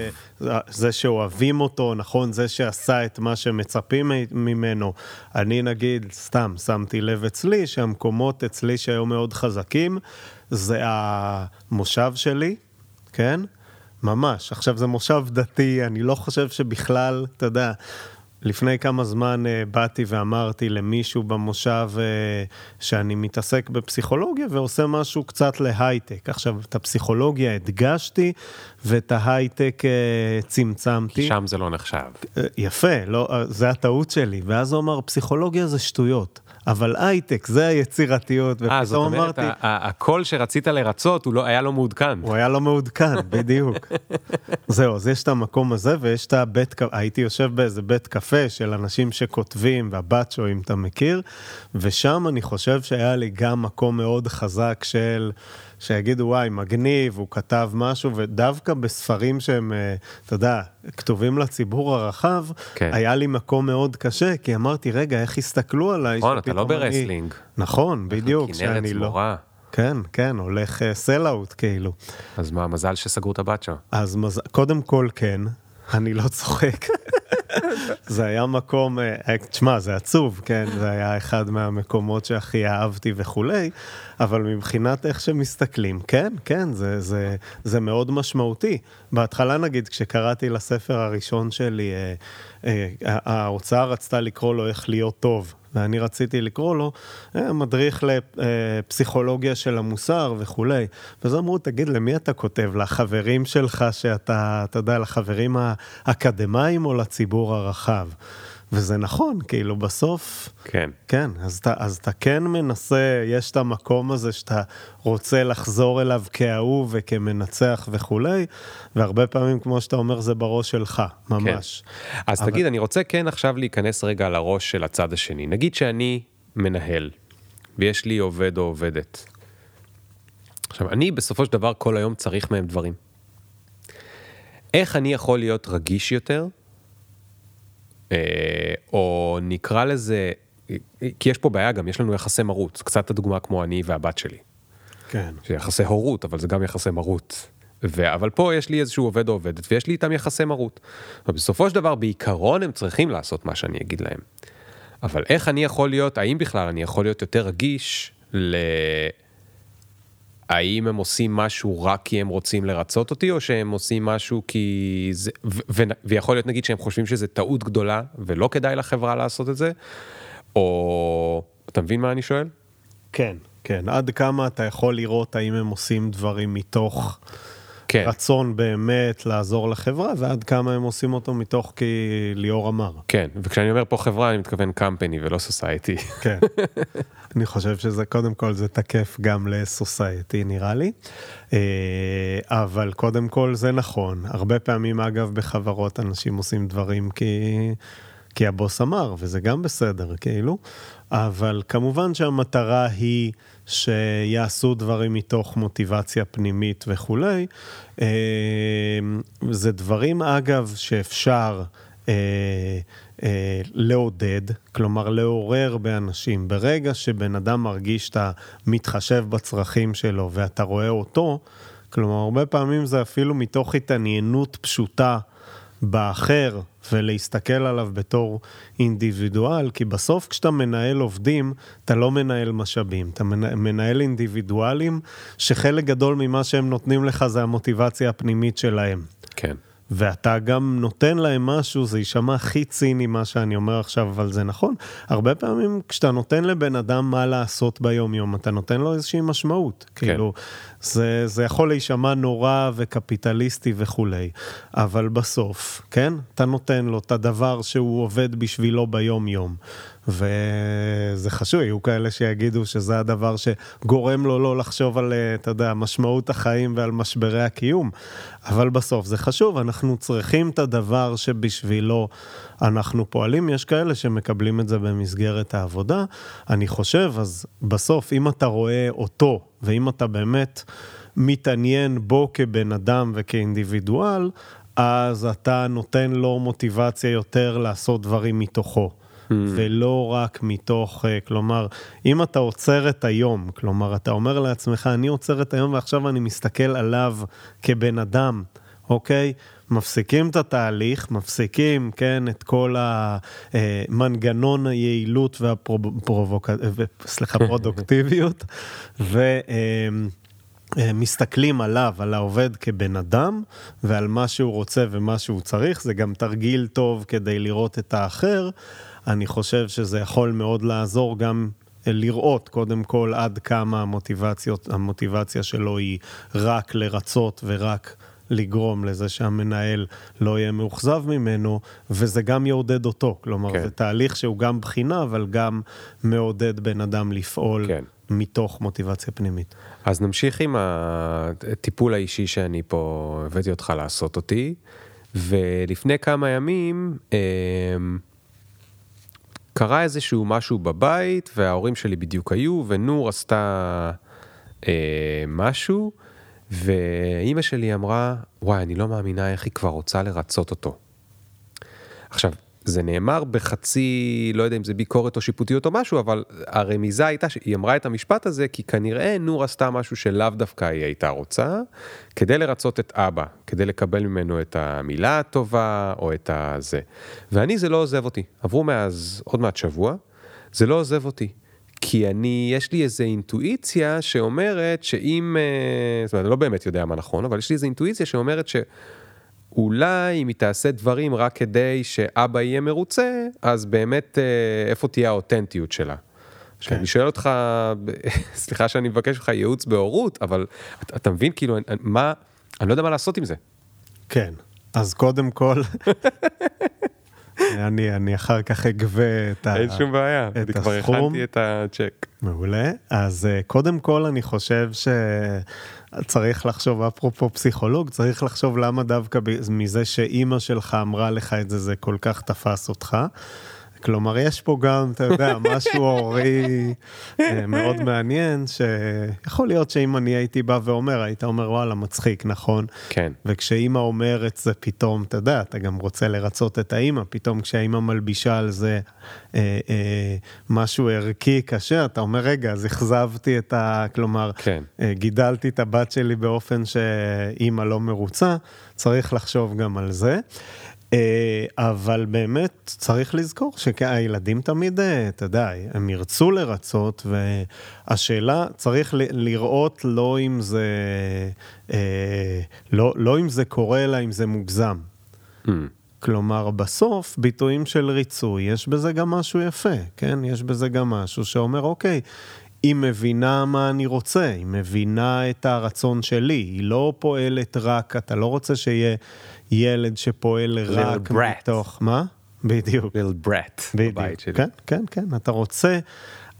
זה שאוהבים אותו, נכון? זה שעשה את מה שמצפים ממנו. אני נגיד, סתם, שמתי לב אצלי, שהמקומות אצלי שהיו מאוד חזקים, זה המושב שלי, כן? ממש. עכשיו, זה מושב דתי, אני לא חושב שבכלל, אתה יודע, לפני כמה זמן uh, באתי ואמרתי למישהו במושב uh, שאני מתעסק בפסיכולוגיה ועושה משהו קצת להייטק. עכשיו, את הפסיכולוגיה הדגשתי ואת ההייטק uh, צמצמתי. שם זה לא נחשב. אה, יפה, לא, אה, זה הטעות שלי. ואז הוא אמר, פסיכולוגיה זה שטויות, אבל הייטק זה היצירתיות. אה, זאת ופתאום אומרת, הקול שרצית לרצות, הוא לא, היה לא מעודכן. הוא היה לא מעודכן, בדיוק. זהו, אז יש את המקום הזה ויש את הבית קפה, הייתי יושב באיזה בית קפה של אנשים שכותבים, והבאצ'ו, אם אתה מכיר, ושם אני חושב שהיה לי גם מקום מאוד חזק של, שיגידו, וואי, מגניב, הוא כתב משהו, ודווקא בספרים שהם, אה, אתה יודע, כתובים לציבור הרחב, כן. היה לי מקום מאוד קשה, כי אמרתי, רגע, איך יסתכלו עליי? נכון, אתה לא שפתאום אני-" ברסלינג. נכון, בדיוק, שאני לא... זמורה. כן, כן, הולך סל-אאוט כאילו. אז מה, מזל שסגרו את הבת שם. אז מז... קודם כל כן, אני לא צוחק. זה היה מקום, אה, אה, תשמע, זה עצוב, כן, זה היה אחד מהמקומות שהכי אהבתי וכולי, אבל מבחינת איך שמסתכלים, כן, כן, זה, זה, זה מאוד משמעותי. בהתחלה, נגיד, כשקראתי לספר הראשון שלי, אה, ההוצאה רצתה לקרוא לו איך להיות טוב. ואני רציתי לקרוא לו אה, מדריך לפסיכולוגיה של המוסר וכולי. ואז אמרו, תגיד, למי אתה כותב? לחברים שלך שאתה, אתה יודע, לחברים האקדמאים או לציבור הרחב? וזה נכון, כאילו בסוף... כן. כן, אז אתה, אז אתה כן מנסה, יש את המקום הזה שאתה רוצה לחזור אליו כאהוב וכמנצח וכולי, והרבה פעמים, כמו שאתה אומר, זה בראש שלך, ממש. כן. אז אבל... תגיד, אני רוצה כן עכשיו להיכנס רגע לראש של הצד השני. נגיד שאני מנהל, ויש לי עובד או עובדת. עכשיו, אני בסופו של דבר כל היום צריך מהם דברים. איך אני יכול להיות רגיש יותר או נקרא לזה, כי יש פה בעיה גם, יש לנו יחסי מרות, קצת הדוגמה כמו אני והבת שלי. כן. זה יחסי הורות, אבל זה גם יחסי מרות. ו... אבל פה יש לי איזשהו עובד או עובדת, ויש לי איתם יחסי מרות. ובסופו של דבר, בעיקרון הם צריכים לעשות מה שאני אגיד להם. אבל איך אני יכול להיות, האם בכלל אני יכול להיות יותר רגיש ל... האם הם עושים משהו רק כי הם רוצים לרצות אותי, או שהם עושים משהו כי זה, ו, ו, ויכול להיות נגיד שהם חושבים שזה טעות גדולה ולא כדאי לחברה לעשות את זה, או אתה מבין מה אני שואל? כן, כן, עד כמה אתה יכול לראות האם הם עושים דברים מתוך... כן. רצון באמת לעזור לחברה, ועד כמה הם עושים אותו מתוך כי ליאור אמר. כן, וכשאני אומר פה חברה, אני מתכוון קמפני ולא סוסייטי. כן, אני חושב שזה קודם כל זה תקף גם לסוסייטי נראה לי, אה, אבל קודם כל זה נכון. הרבה פעמים אגב בחברות אנשים עושים דברים כי... כי הבוס אמר, וזה גם בסדר, כאילו, אבל כמובן שהמטרה היא שיעשו דברים מתוך מוטיבציה פנימית וכולי. אה, זה דברים, אגב, שאפשר אה, אה, לעודד, כלומר לעורר באנשים. ברגע שבן אדם מרגיש שאתה מתחשב בצרכים שלו ואתה רואה אותו, כלומר, הרבה פעמים זה אפילו מתוך התעניינות פשוטה. באחר ולהסתכל עליו בתור אינדיבידואל, כי בסוף כשאתה מנהל עובדים, אתה לא מנהל משאבים, אתה מנהל אינדיבידואלים, שחלק גדול ממה שהם נותנים לך זה המוטיבציה הפנימית שלהם. כן. ואתה גם נותן להם משהו, זה יישמע הכי ציני מה שאני אומר עכשיו, אבל זה נכון. הרבה פעמים כשאתה נותן לבן אדם מה לעשות ביום-יום, אתה נותן לו איזושהי משמעות. כן. כאילו, זה, זה יכול להישמע נורא וקפיטליסטי וכולי, אבל בסוף, כן? אתה נותן לו את הדבר שהוא עובד בשבילו ביום-יום. וזה חשוב, יהיו כאלה שיגידו שזה הדבר שגורם לו לא לחשוב על, אה, אתה יודע, משמעות החיים ועל משברי הקיום. אבל בסוף זה חשוב, אנחנו צריכים את הדבר שבשבילו אנחנו פועלים. יש כאלה שמקבלים את זה במסגרת העבודה. אני חושב, אז בסוף, אם אתה רואה אותו, ואם אתה באמת מתעניין בו כבן אדם וכאינדיבידואל, אז אתה נותן לו מוטיבציה יותר לעשות דברים מתוכו. Hmm. ולא רק מתוך, אה, כלומר, אם אתה עוצר את היום, כלומר, אתה אומר לעצמך, אני עוצר את היום ועכשיו אני מסתכל עליו כבן אדם, אוקיי? מפסיקים את התהליך, מפסיקים, כן, את כל המנגנון אה, היעילות והפרודוקטיביות, ומסתכלים אה, עליו, על העובד כבן אדם, ועל מה שהוא רוצה ומה שהוא צריך, זה גם תרגיל טוב כדי לראות את האחר. אני חושב שזה יכול מאוד לעזור גם לראות קודם כל עד כמה המוטיבציות, המוטיבציה שלו היא רק לרצות ורק לגרום לזה שהמנהל לא יהיה מאוכזב ממנו, וזה גם יעודד אותו. כלומר, כן. זה תהליך שהוא גם בחינה, אבל גם מעודד בן אדם לפעול כן. מתוך מוטיבציה פנימית. אז נמשיך עם הטיפול האישי שאני פה הבאתי אותך לעשות אותי, ולפני כמה ימים, אה, קרה איזשהו משהו בבית, וההורים שלי בדיוק היו, ונור עשתה אה, משהו, ואימא שלי אמרה, וואי, אני לא מאמינה איך היא כבר רוצה לרצות אותו. עכשיו, זה נאמר בחצי, לא יודע אם זה ביקורת או שיפוטיות או משהו, אבל הרמיזה הייתה שהיא אמרה את המשפט הזה, כי כנראה נור עשתה משהו שלאו דווקא היא הייתה רוצה, כדי לרצות את אבא, כדי לקבל ממנו את המילה הטובה או את הזה. ואני, זה לא עוזב אותי. עברו מאז עוד מעט שבוע, זה לא עוזב אותי. כי אני, יש לי איזו אינטואיציה שאומרת שאם, אה, זאת אומרת, אני לא באמת יודע מה נכון, אבל יש לי איזו אינטואיציה שאומרת ש... אולי אם היא תעשה דברים רק כדי שאבא יהיה מרוצה, אז באמת אה, איפה תהיה האותנטיות שלה. כן. אני שואל אותך, סליחה שאני מבקש ממך ייעוץ בהורות, אבל אתה, אתה מבין כאילו, מה, אני לא יודע מה לעשות עם זה. כן, אז קודם כל, אני, אני אחר כך אגבה את הסכום. אין שום בעיה, אני כבר הכנתי את הצ'ק. מעולה, אז אה, קודם כל אני חושב ש... צריך לחשוב, אפרופו פסיכולוג, צריך לחשוב למה דווקא מזה שאימא שלך אמרה לך את זה, זה כל כך תפס אותך. כלומר, יש פה גם, אתה יודע, משהו הורי אה, מאוד מעניין, שיכול להיות שאם אני הייתי בא ואומר, היית אומר, וואלה, מצחיק, נכון? כן. וכשאימא אומרת זה פתאום, אתה יודע, אתה גם רוצה לרצות את האימא, פתאום כשהאימא מלבישה על זה אה, אה, משהו ערכי קשה, אתה אומר, רגע, אז אכזבתי את ה... כלומר, כן. אה, גידלתי את הבת שלי באופן שאימא לא מרוצה, צריך לחשוב גם על זה. אה, אבל באמת צריך לזכור שהילדים תמיד, אה, אתה יודע, הם ירצו לרצות, והשאלה, צריך לראות לא אם זה, אה, לא, לא אם זה קורה, אלא אם זה מוגזם. Mm. כלומר, בסוף, ביטויים של ריצוי, יש בזה גם משהו יפה, כן? יש בזה גם משהו שאומר, אוקיי, היא מבינה מה אני רוצה, היא מבינה את הרצון שלי, היא לא פועלת רק, אתה לא רוצה שיהיה ילד שפועל רק מתוך, מה? בדיוק. ליל ברט בבית שלי. כן, כן, כן, אתה רוצה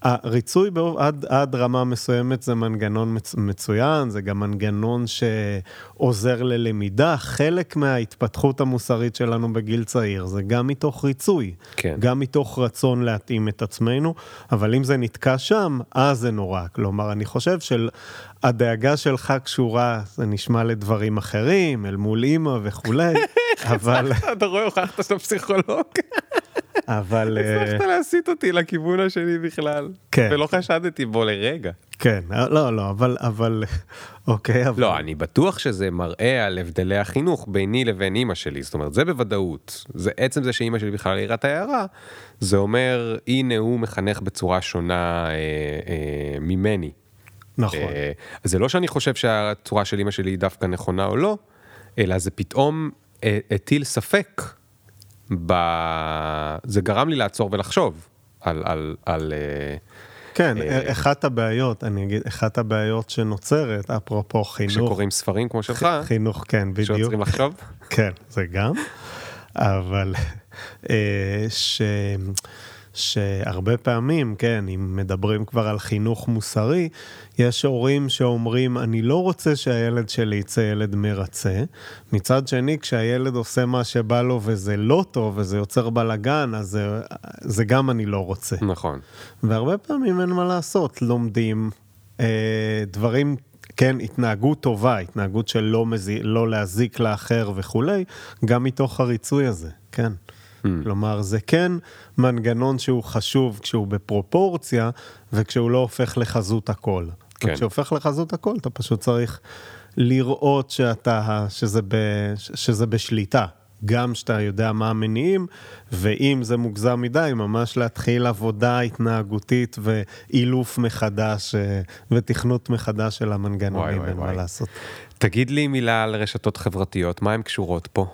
הריצוי עד, עד רמה מסוימת זה מנגנון מצ, מצוין, זה גם מנגנון שעוזר ללמידה. חלק מההתפתחות המוסרית שלנו בגיל צעיר זה גם מתוך ריצוי, כן. גם מתוך רצון להתאים את עצמנו, אבל אם זה נתקע שם, אז זה נורא. כלומר, אני חושב שהדאגה שלך קשורה, זה נשמע לדברים אחרים, אל מול אימא וכולי, אבל... אתה רואה, הוכחת שאתה פסיכולוג. אבל... הצלחת אה, להסיט אותי לכיוון השני בכלל. כן. ולא חשדתי בו לרגע. כן, לא, לא, אבל, אבל, אוקיי, אבל... לא, אני בטוח שזה מראה על הבדלי החינוך ביני לבין אימא שלי, זאת אומרת, זה בוודאות. זה עצם זה שאימא שלי בכלל העירה את ההערה, זה אומר, הנה הוא מחנך בצורה שונה אה, אה, ממני. נכון. אה, זה לא שאני חושב שהצורה של אימא שלי היא דווקא נכונה או לא, אלא זה פתאום אה, הטיל ספק ב... זה גרם לי לעצור ולחשוב על... על, על אה, כן, אה, אחת הבעיות, אני אגיד, אחת הבעיות שנוצרת, אפרופו חינוך. כשקוראים ספרים כמו שלך. חינוך, כן, בדיוק. שעוצרים לחשוב? כן, זה גם. אבל אה, ש... שהרבה פעמים, כן, אם מדברים כבר על חינוך מוסרי, יש הורים שאומרים, אני לא רוצה שהילד שלי יצא ילד מרצה. מצד שני, כשהילד עושה מה שבא לו וזה לא טוב וזה יוצר בלאגן, אז זה, זה גם אני לא רוצה. נכון. והרבה פעמים אין מה לעשות, לומדים אה, דברים כן, התנהגות טובה, התנהגות של לא, מזי, לא להזיק לאחר וכולי, גם מתוך הריצוי הזה, כן. כלומר, זה כן מנגנון שהוא חשוב כשהוא בפרופורציה, וכשהוא לא הופך לחזות הכל. כן. וכשהופך לחזות הכל, אתה פשוט צריך לראות שאתה, שזה, ב, שזה בשליטה. גם שאתה יודע מה המניעים, ואם זה מוגזם מדי, ממש להתחיל עבודה התנהגותית ואילוף מחדש אה, ותכנות מחדש של המנגנונים, אין מה לעשות. תגיד לי מילה על רשתות חברתיות, מה הן קשורות פה?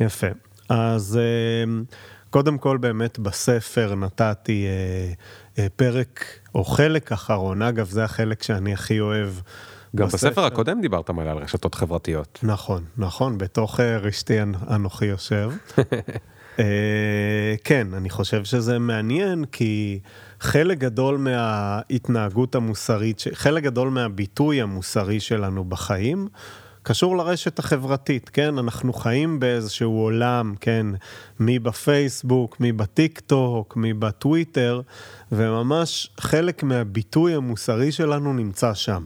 יפה. אז אה, קודם כל באמת בספר נתתי אה, פרק או חלק אחרון, אגב זה החלק שאני הכי אוהב. גם בספר, בספר הקודם דיברת מלא על רשתות חברתיות. נכון, נכון, בתוך רשתי אנוכי יושב. כן, אני חושב שזה מעניין, כי חלק גדול מההתנהגות המוסרית, חלק גדול מהביטוי המוסרי שלנו בחיים, קשור לרשת החברתית, כן? אנחנו חיים באיזשהו עולם, כן? מי בפייסבוק, מי בטיק טוק, מי בטוויטר, וממש חלק מהביטוי המוסרי שלנו נמצא שם.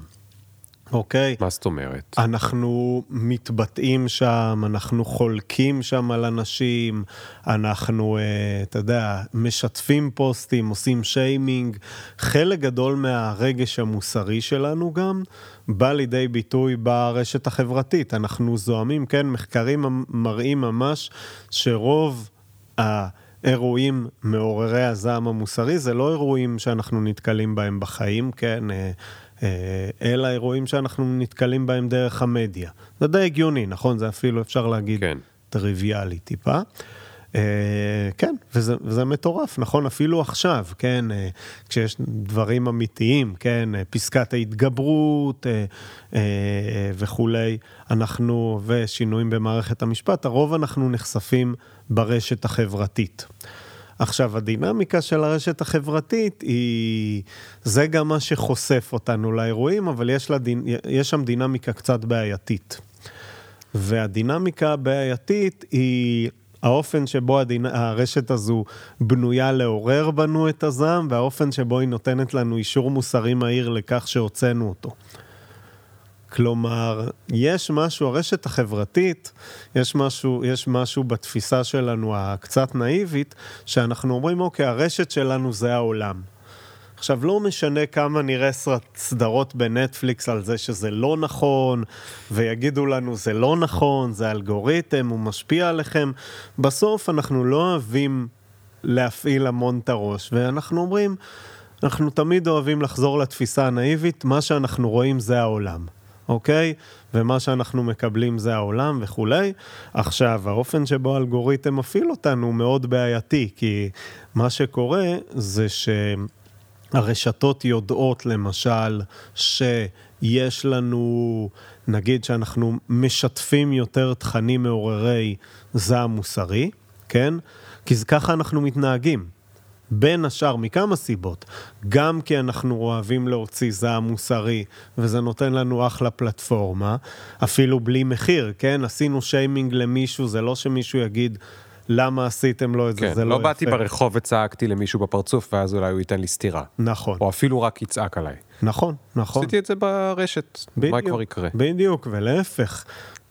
אוקיי? מה זאת אומרת? אנחנו מתבטאים שם, אנחנו חולקים שם על אנשים, אנחנו, אה, אתה יודע, משתפים פוסטים, עושים שיימינג. חלק גדול מהרגש המוסרי שלנו גם בא לידי ביטוי ברשת החברתית. אנחנו זוהמים, כן, מחקרים מראים ממש שרוב ה... אירועים מעוררי הזעם המוסרי, זה לא אירועים שאנחנו נתקלים בהם בחיים, כן? אה, אה, אלא אירועים שאנחנו נתקלים בהם דרך המדיה. זה די הגיוני, נכון? זה אפילו אפשר להגיד כן. טריוויאלי טיפה. Uh, כן, וזה, וזה מטורף, נכון? אפילו עכשיו, כן, uh, כשיש דברים אמיתיים, כן, uh, פסקת ההתגברות uh, uh, וכולי, אנחנו, ושינויים במערכת המשפט, הרוב אנחנו נחשפים ברשת החברתית. עכשיו, הדינמיקה של הרשת החברתית היא... זה גם מה שחושף אותנו לאירועים, אבל יש, לדין... יש שם דינמיקה קצת בעייתית. והדינמיקה הבעייתית היא האופן שבו הדינ... הרשת הזו בנויה לעורר בנו את הזעם, והאופן שבו היא נותנת לנו אישור מוסרי מהיר לכך שהוצאנו אותו. כלומר, יש משהו, הרשת החברתית, יש משהו, יש משהו בתפיסה שלנו הקצת נאיבית, שאנחנו אומרים, אוקיי, הרשת שלנו זה העולם. עכשיו, לא משנה כמה נראה סדרות בנטפליקס על זה שזה לא נכון, ויגידו לנו זה לא נכון, זה אלגוריתם, הוא משפיע עליכם, בסוף אנחנו לא אוהבים להפעיל המון את הראש, ואנחנו אומרים, אנחנו תמיד אוהבים לחזור לתפיסה הנאיבית, מה שאנחנו רואים זה העולם. אוקיי? ומה שאנחנו מקבלים זה העולם וכולי. עכשיו, האופן שבו האלגוריתם מפעיל אותנו הוא מאוד בעייתי, כי מה שקורה זה שהרשתות יודעות, למשל, שיש לנו, נגיד שאנחנו משתפים יותר תכנים מעוררי זעם מוסרי, כן? כי ככה אנחנו מתנהגים. בין השאר מכמה סיבות. גם כי אנחנו אוהבים להוציא זעם מוסרי, וזה נותן לנו אחלה פלטפורמה, אפילו בלי מחיר, כן? עשינו שיימינג למישהו, זה לא שמישהו יגיד... למה עשיתם לו את כן, זה, זה לא, לא יפה. לא באתי ברחוב וצעקתי למישהו בפרצוף, ואז אולי הוא ייתן לי סטירה. נכון. או אפילו רק יצעק עליי. נכון, נכון. עשיתי את זה ברשת, בדיוק, מה כבר יקרה? בדיוק, ולהפך.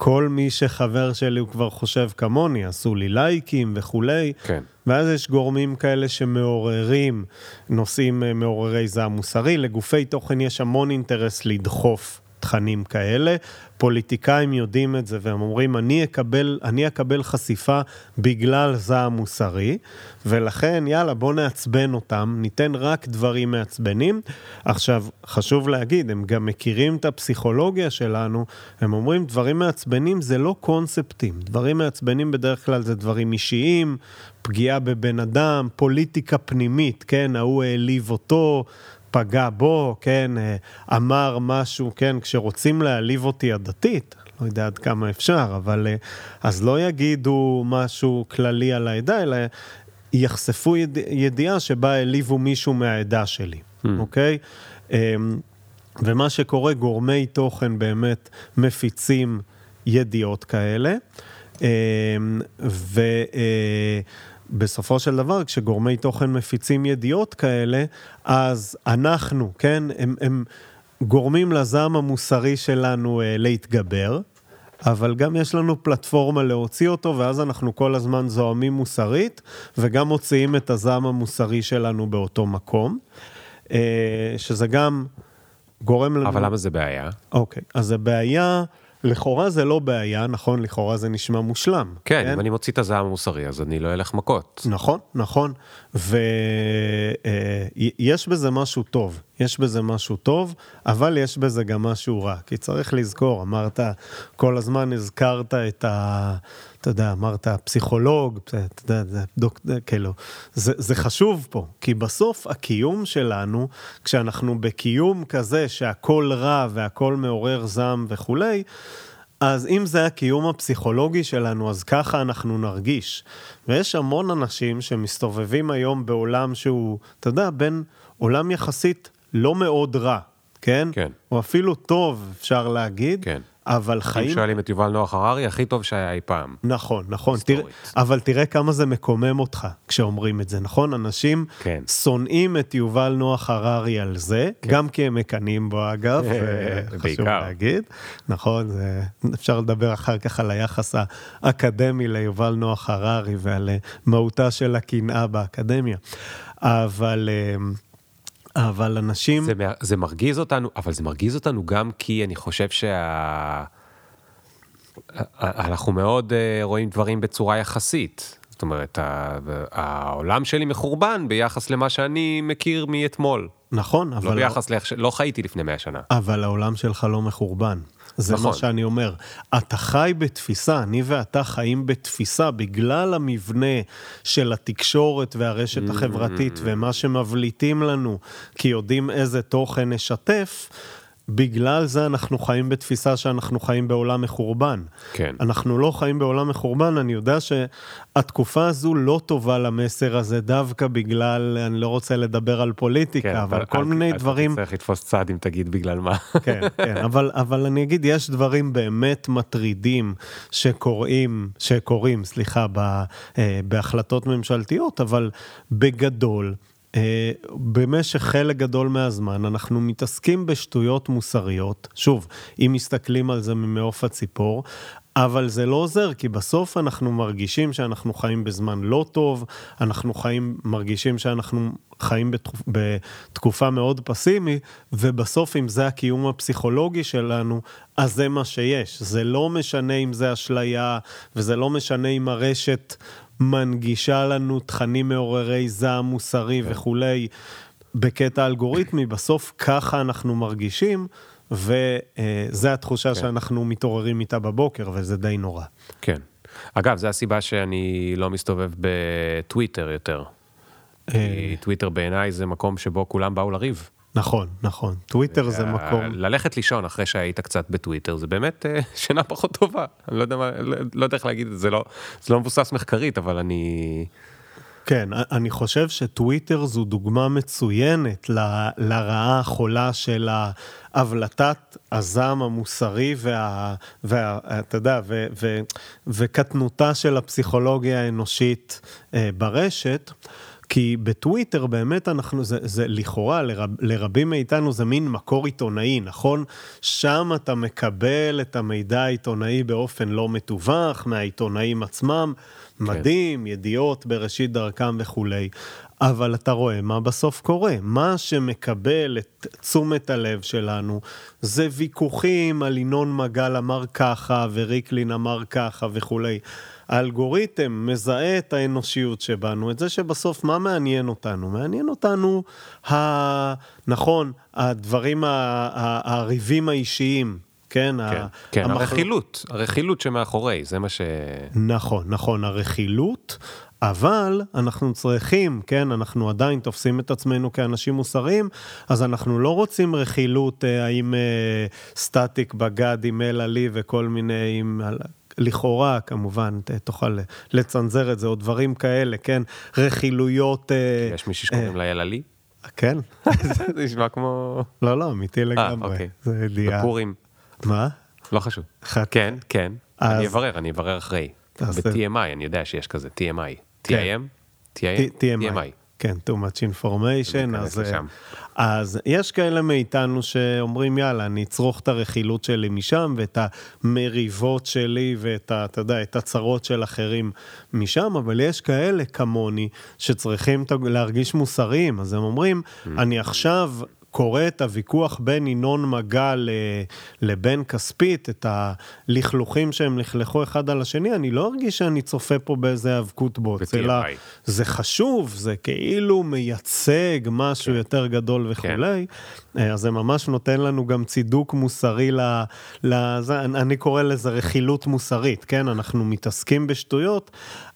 כל מי שחבר שלי הוא כבר חושב כמוני, עשו לי לייקים וכולי. כן. ואז יש גורמים כאלה שמעוררים נושאים אה, מעוררי זעם מוסרי. לגופי תוכן יש המון אינטרס לדחוף תכנים כאלה. פוליטיקאים יודעים את זה והם אומרים, אני אקבל, אני אקבל חשיפה בגלל זעם מוסרי, ולכן יאללה בוא נעצבן אותם, ניתן רק דברים מעצבנים. עכשיו, חשוב להגיד, הם גם מכירים את הפסיכולוגיה שלנו, הם אומרים דברים מעצבנים זה לא קונספטים, דברים מעצבנים בדרך כלל זה דברים אישיים, פגיעה בבן אדם, פוליטיקה פנימית, כן, ההוא העליב אותו, פגע בו, כן, אה, אמר משהו, כן, כשרוצים להעליב אותי הדתית, לא יודע עד כמה אפשר, אבל אה, אז לא יגידו משהו כללי על העדה, אלא יחשפו יד, ידיעה שבה העליבו מישהו מהעדה שלי, mm. אוקיי? אמ, ומה שקורה, גורמי תוכן באמת מפיצים ידיעות כאלה, אמ, ו... בסופו של דבר, כשגורמי תוכן מפיצים ידיעות כאלה, אז אנחנו, כן, הם, הם גורמים לזעם המוסרי שלנו אה, להתגבר, אבל גם יש לנו פלטפורמה להוציא אותו, ואז אנחנו כל הזמן זוהמים מוסרית, וגם מוציאים את הזעם המוסרי שלנו באותו מקום, אה, שזה גם גורם לנו... אבל למה זה בעיה? אוקיי, אז זה בעיה... לכאורה זה לא בעיה, נכון? לכאורה זה נשמע מושלם. כן, כן? אם אני מוציא את הזעם המוסרי, אז אני לא אלך מכות. נכון, נכון. ויש אה, בזה משהו טוב. יש בזה משהו טוב, אבל יש בזה גם משהו רע. כי צריך לזכור, אמרת, כל הזמן הזכרת את ה... אתה יודע, אמרת פסיכולוג, אתה יודע, זה דוק... כאילו, זה, זה חשוב פה, כי בסוף הקיום שלנו, כשאנחנו בקיום כזה שהכל רע והכל מעורר זעם וכולי, אז אם זה הקיום הפסיכולוגי שלנו, אז ככה אנחנו נרגיש. ויש המון אנשים שמסתובבים היום בעולם שהוא, אתה יודע, בין עולם יחסית לא מאוד רע, כן? כן. או אפילו טוב, אפשר להגיד. כן. אבל אם חיים... שואלים את יובל נוח הררי, הכי טוב שהיה אי פעם. נכון, נכון, היסטורית. אבל תראה כמה זה מקומם אותך כשאומרים את זה, נכון? אנשים כן. שונאים את יובל נוח הררי על זה, גם כי הם מקנאים בו אגב, אה, חשוב. להגיד, נכון? זה, אפשר לדבר אחר כך על היחס האקדמי ליובל נוח הררי ועל אה, מהותה של הקנאה באקדמיה, אבל... אבל אנשים... זה, זה מרגיז אותנו, אבל זה מרגיז אותנו גם כי אני חושב שה... אנחנו מאוד אה, רואים דברים בצורה יחסית. זאת אומרת, העולם שלי מחורבן ביחס למה שאני מכיר מאתמול. נכון, לא אבל... ביחס לאיך ש... לא חייתי לפני 100 שנה. אבל העולם שלך לא מחורבן. זה נכון. מה שאני אומר. אתה חי בתפיסה, אני ואתה חיים בתפיסה בגלל המבנה של התקשורת והרשת Mm. החברתית ומה שמבליטים לנו, כי יודעים איזה תוכן נשתף. בגלל זה אנחנו חיים בתפיסה שאנחנו חיים בעולם מחורבן. כן. אנחנו לא חיים בעולם מחורבן, אני יודע שהתקופה הזו לא טובה למסר הזה, דווקא בגלל, אני לא רוצה לדבר על פוליטיקה, כן, אבל אתה- כל אל- מיני אל דברים... תצטרך לתפוס צד אם תגיד בגלל מה. כן, כן, אבל, אבל אני אגיד, יש דברים באמת מטרידים שקורים, שקורים, סליחה, ב, אה, בהחלטות ממשלתיות, אבל בגדול, במשך חלק גדול מהזמן אנחנו מתעסקים בשטויות מוסריות. שוב, אם מסתכלים על זה ממעוף הציפור, אבל זה לא עוזר, כי בסוף אנחנו מרגישים שאנחנו חיים בזמן לא טוב, אנחנו חיים, מרגישים שאנחנו חיים בתקופ, בתקופה מאוד פסימי, ובסוף אם זה הקיום הפסיכולוגי שלנו, אז זה מה שיש. זה לא משנה אם זה אשליה, וזה לא משנה אם הרשת מנגישה לנו תכנים מעוררי זעם מוסרי וכולי, בקטע אלגוריתמי, בסוף ככה אנחנו מרגישים. וזה התחושה שאנחנו מתעוררים איתה בבוקר, וזה די נורא. כן. אגב, זו הסיבה שאני לא מסתובב בטוויטר יותר. אה. טוויטר בעיניי זה מקום שבו כולם באו לריב. נכון, נכון. טוויטר זה אה, מקום... ללכת לישון אחרי שהיית קצת בטוויטר, זה באמת אה, שינה פחות טובה. אני לא יודע מה, לא- לא יודע איך להגיד את זה, לא, זה לא מבוסס מחקרית, אבל אני... כן, אני חושב שטוויטר זו דוגמה מצוינת ל- לרעה החולה של הבלטת הזעם המוסרי וה... וה אתה יודע, ו, ו, וקטנותה של הפסיכולוגיה האנושית אה, ברשת. כי בטוויטר באמת אנחנו, זה, זה לכאורה לרב, לרבים מאיתנו זה מין מקור עיתונאי, נכון? שם אתה מקבל את המידע העיתונאי באופן לא מתווך מהעיתונאים עצמם, מדהים, ידיעות בראשית דרכם וכולי. אבל אתה רואה מה בסוף קורה. מה שמקבל את תשומת הלב שלנו זה ויכוחים על ינון מגל אמר ככה וריקלין אמר ככה וכולי. האלגוריתם מזהה את האנושיות שבנו, את זה שבסוף מה מעניין אותנו? מעניין אותנו, ה... נכון, הדברים, ה... ה... הריבים האישיים, כן? כן, ה... כן המחל- הרכילות, הרכילות שמאחורי, זה מה ש... נכון, נכון, הרכילות, אבל אנחנו צריכים, כן, אנחנו עדיין תופסים את עצמנו כאנשים מוסריים, אז אנחנו לא רוצים רכילות, אה, האם אה, סטטיק בגד עם אלה לי וכל מיני, עם, לכאורה, כמובן, תוכל לצנזר את זה, או דברים כאלה, כן, רכילויות... אה, יש מישהי שקוראים לה יללי? כן, זה נשמע כמו... לא, לא, אמיתי לגמרי. אוקיי. זה ידיעה. בפורים, מה? לא חשוב. כן, כן. אני אברר, אני אברר אחרי. ב-TMI, אני יודע שיש כזה, TMI. TIM? TIM? כן, too much information, אז, לשם. אז יש כאלה מאיתנו שאומרים, יאללה, אני אצרוך את הרכילות שלי משם, ואת המריבות שלי, ואת ה, אתה יודע, את הצרות של אחרים משם, אבל יש כאלה כמוני שצריכים להרגיש מוסריים, אז הם אומרים, Mm. אני עכשיו... קורא את הוויכוח בין ינון מגל ל- לבין כספית, את הלכלוכים שהם לכלכו אחד על השני, אני לא ארגיש שאני צופה פה באיזה היאבקות בוץ. אלא זה חשוב, זה כאילו מייצג משהו יותר גדול וכולי, אה, אז זה ממש נותן לנו גם צידוק מוסרי ל... לזה, אני קורא לזה רכילות מוסרית, כן? אנחנו מתעסקים בשטויות,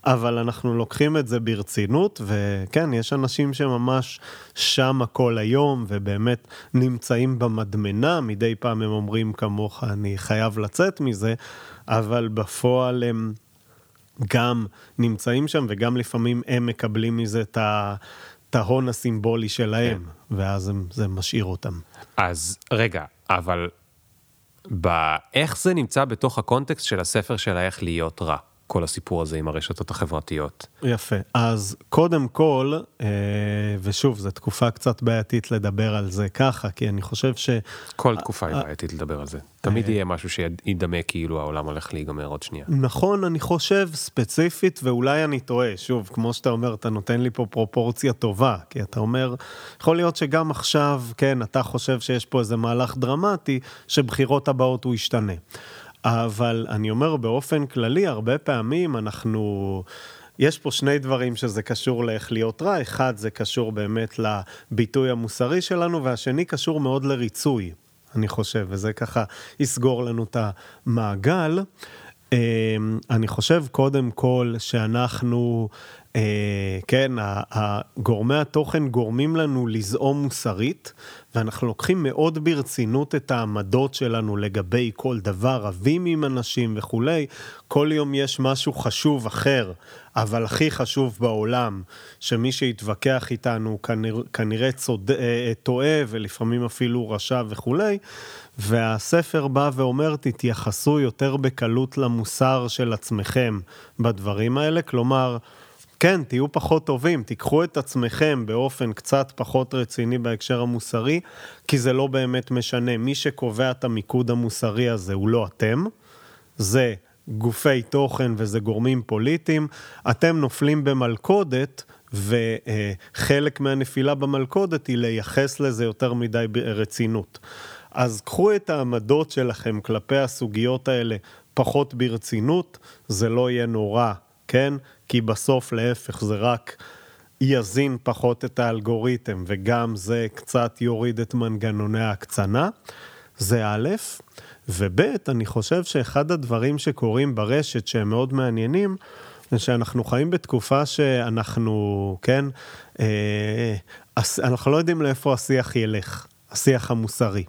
אבל אנחנו לוקחים את זה ברצינות, וכן, יש אנשים שממש שם כל היום, ובאמת נמצאים במדמנה, מדי פעם הם אומרים כמוך, אני חייב לצאת מזה, אבל בפועל הם... גם נמצאים שם, וגם לפעמים הם מקבלים מזה את ה- את ההון הסימבולי שלהם, ואז הם, זה משאיר אותם. אז רגע, אבל באיך זה נמצא בתוך הקונטקסט של הספר של איך להיות רע, כל הסיפור הזה עם הרשתות החברתיות. יפה. אז קודם כל, אה, ושוב, זו תקופה קצת בעייתית לדבר על זה ככה, כי אני חושב ש... כל תקופה היא בעייתית לדבר על זה. תמיד יהיה משהו שידמה כאילו העולם הולך להיגמר עוד שנייה. נכון, אני חושב ספציפית, ואולי אני טועה. שוב, כמו שאתה אומר, אתה נותן לי פה פרופורציה טובה, כי אתה אומר, יכול להיות שגם עכשיו, כן, אתה חושב שיש פה איזה מהלך דרמטי, שבחירות הבאות הוא ישתנה. אבל אני אומר באופן כללי, הרבה פעמים אנחנו... יש פה שני דברים שזה קשור לאיך להיות רע, אחד זה קשור באמת לביטוי המוסרי שלנו, והשני קשור מאוד לריצוי, אני חושב, וזה ככה יסגור לנו את המעגל. אמ, אני חושב קודם כל שאנחנו, אה, כן, גורמי התוכן גורמים לנו לזעום מוסרית, ואנחנו לוקחים מאוד ברצינות את העמדות שלנו לגבי כל דבר, רבים עם אנשים וכולי. כל יום יש משהו חשוב אחר, אבל הכי חשוב בעולם, שמי שיתווכח איתנו כנראה, כנראה צוד... אה, טועה ולפעמים אפילו רשע וכולי. והספר בא ואומר, תתייחסו יותר בקלות למוסר של עצמכם בדברים האלה, כלומר, כן, תהיו פחות טובים, תיקחו את עצמכם באופן קצת פחות רציני בהקשר המוסרי, כי זה לא באמת משנה. מי שקובע את המיקוד המוסרי הזה הוא לא אתם, זה גופי תוכן וזה גורמים פוליטיים. אתם נופלים במלכודת, וחלק מהנפילה במלכודת היא לייחס לזה יותר מדי רצינות. אז קחו את העמדות שלכם כלפי הסוגיות האלה פחות ברצינות, זה לא יהיה נורא, כן? כי בסוף להפך זה רק יזין פחות את האלגוריתם, וגם זה קצת יוריד את מנגנוני ההקצנה. זה א', וב', אני חושב שאחד הדברים שקורים ברשת שהם מאוד מעניינים, זה שאנחנו חיים בתקופה שאנחנו, כן, אה, אנחנו לא יודעים לאיפה השיח ילך, השיח המוסרי.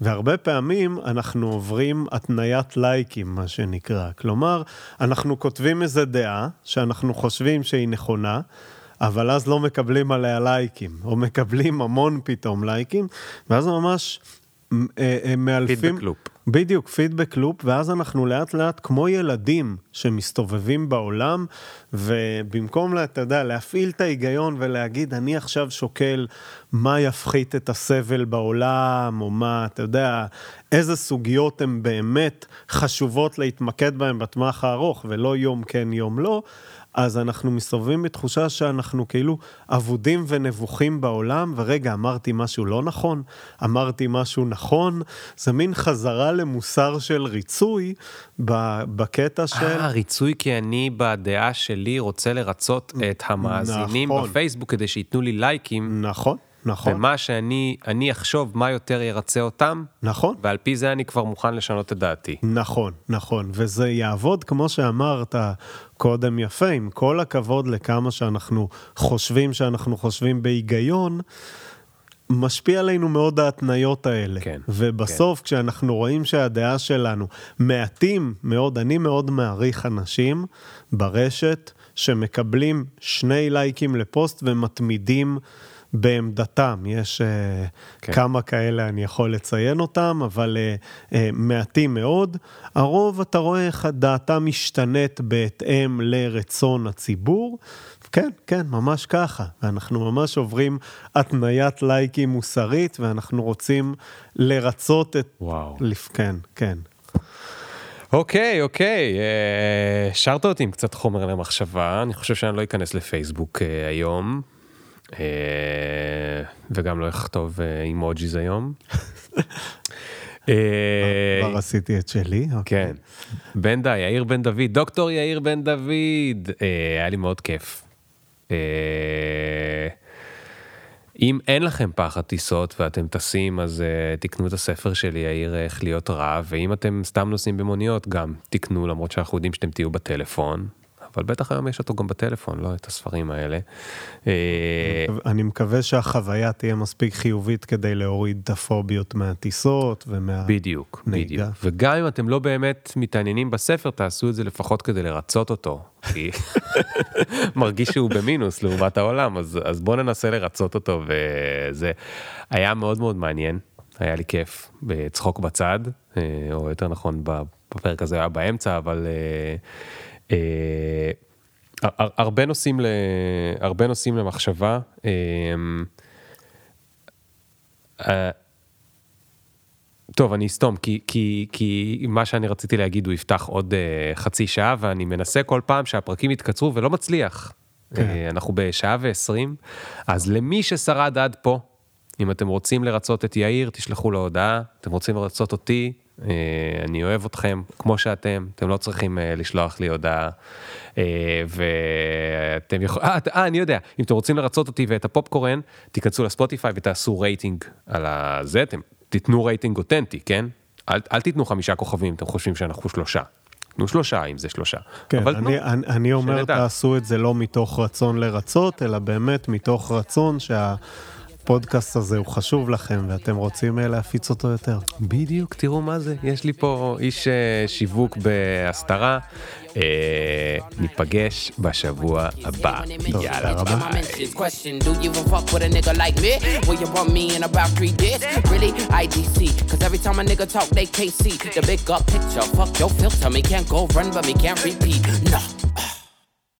והרבה פעמים אנחנו עוברים התניית לייקים, מה שנקרא. כלומר, אנחנו כותבים איזה דעה שאנחנו חושבים שהיא נכונה, אבל אז לא מקבלים עליה לייקים, או מקבלים המון פתאום לייקים, ואז ממש אה, אה, מאלפים... פידבק לופ. בדיוק, פידבק לופ, ואז אנחנו לאט לאט כמו ילדים שמסתובבים בעולם, ובמקום, אתה יודע, להפעיל את ההיגיון ולהגיד, אני עכשיו שוקל מה יפחית את הסבל בעולם, או מה, אתה יודע, איזה סוגיות הן באמת חשובות להתמקד בהן בטווח הארוך, ולא יום כן, יום לא, אז אנחנו מסתובבים בתחושה שאנחנו כאילו אבודים ונבוכים בעולם, ורגע, אמרתי משהו לא נכון, אמרתי משהו נכון, זה מין חזרה למוסר של ריצוי בקטע של... אה, ריצוי כי אני בדעה שלי רוצה לרצות את המאזינים נכון. בפייסבוק כדי שייתנו לי לייקים. נכון. נכון. ומה שאני, אני אחשוב מה יותר ירצה אותם, נכון. ועל פי זה אני כבר מוכן לשנות את דעתי. נכון, נכון, וזה יעבוד כמו שאמרת קודם יפה, עם כל הכבוד לכמה שאנחנו חושבים שאנחנו חושבים בהיגיון, משפיע עלינו מאוד ההתניות האלה. כן. ובסוף, כן. כשאנחנו רואים שהדעה שלנו, מעטים מאוד, אני מאוד מעריך אנשים ברשת שמקבלים שני לייקים לפוסט ומתמידים. בעמדתם. יש אה, כן. כמה כאלה, אני יכול לציין אותם, אבל uh, uh, מעטים מאוד. הרוב, אתה רואה איך דעתם משתנית בהתאם לרצון הציבור. כן, כן, ממש ככה. אנחנו ממש עוברים התניית לייקים מוסרית, ואנחנו רוצים לרצות את... וואו. לפ... כן, כן. אוקיי, אוקיי, השארת אותי עם קצת חומר למחשבה, אני חושב שאני לא אכנס לפייסבוק היום, אה, וגם לא אכתוב אימוג'יז היום. אה, כבר עשיתי את שלי. אוקיי. כן. בן דה, יאיר בן דוד, דוקטור יאיר בן דוד, אה, היה לי מאוד כיף. אם אין לכם פחד טיסות ואתם טסים, אז תקנו את הספר שלי, יאיר איך להיות רע, ואם אתם סתם נוסעים במוניות, גם תקנו, למרות שאנחנו יודעים שאתם תהיו בטלפון. אבל בטח היום יש אותו גם בטלפון, לא את הספרים האלה. אה, אני מקווה שהחוויה תהיה מספיק חיובית כדי להוריד את הפוביות מהטיסות ומהנהיגה. בדיוק, בדיוק. וגם אם אתם לא באמת מתעניינים בספר, תעשו את זה לפחות כדי לרצות אותו. כי מרגיש שהוא במינוס לעומת העולם, אז, אז בואו ננסה לרצות אותו, וזה היה מאוד מאוד מעניין. היה לי כיף בצחוק בצד, אה, או יותר נכון בפרק הזה היה באמצע, אבל אה, אה, הרבה נושאים, ל, הרבה נושאים למחשבה. אה, אה, טוב, אני אסתום, כי, כי, כי מה שאני רציתי להגיד הוא יפתח עוד uh, חצי שעה, ואני מנסה כל פעם שהפרקים יתקצרו ולא מצליח. כן. Uh, אנחנו בשעה ועשרים, אז למי ששרד עד פה, אם אתם רוצים לרצות את יאיר, תשלחו לו הודעה, אתם רוצים לרצות אותי, אני אוהב אתכם כמו שאתם, אתם לא צריכים אה, לשלוח לי הודעה. אה, ואתם יכולים, אה, אה, אני יודע, אם אתם רוצים לרצות אותי ואת הפופקורן, תיכנסו לספוטיפיי ותעשו רייטינג על הזה, אתם תיתנו רייטינג אותנטי, כן? אל, אל תיתנו חמישה כוכבים, אתם חושבים שאנחנו שלושה. תנו שלושה אם זה שלושה. כן, אבל תנו, אני, אני, אני אומר, שנדע. תעשו את זה לא מתוך רצון לרצות, אלא באמת מתוך רצון שהפודקאסט הזה הוא חשוב לכם, ואתם רוצים אה, להפיץ אותו יותר. בדיוק, תראו מה זה, יש לי פה איש אה, שיווק בהסתרה, אה, ניפגש בשבוע הבא, יאללה. תודה רבה. ביי.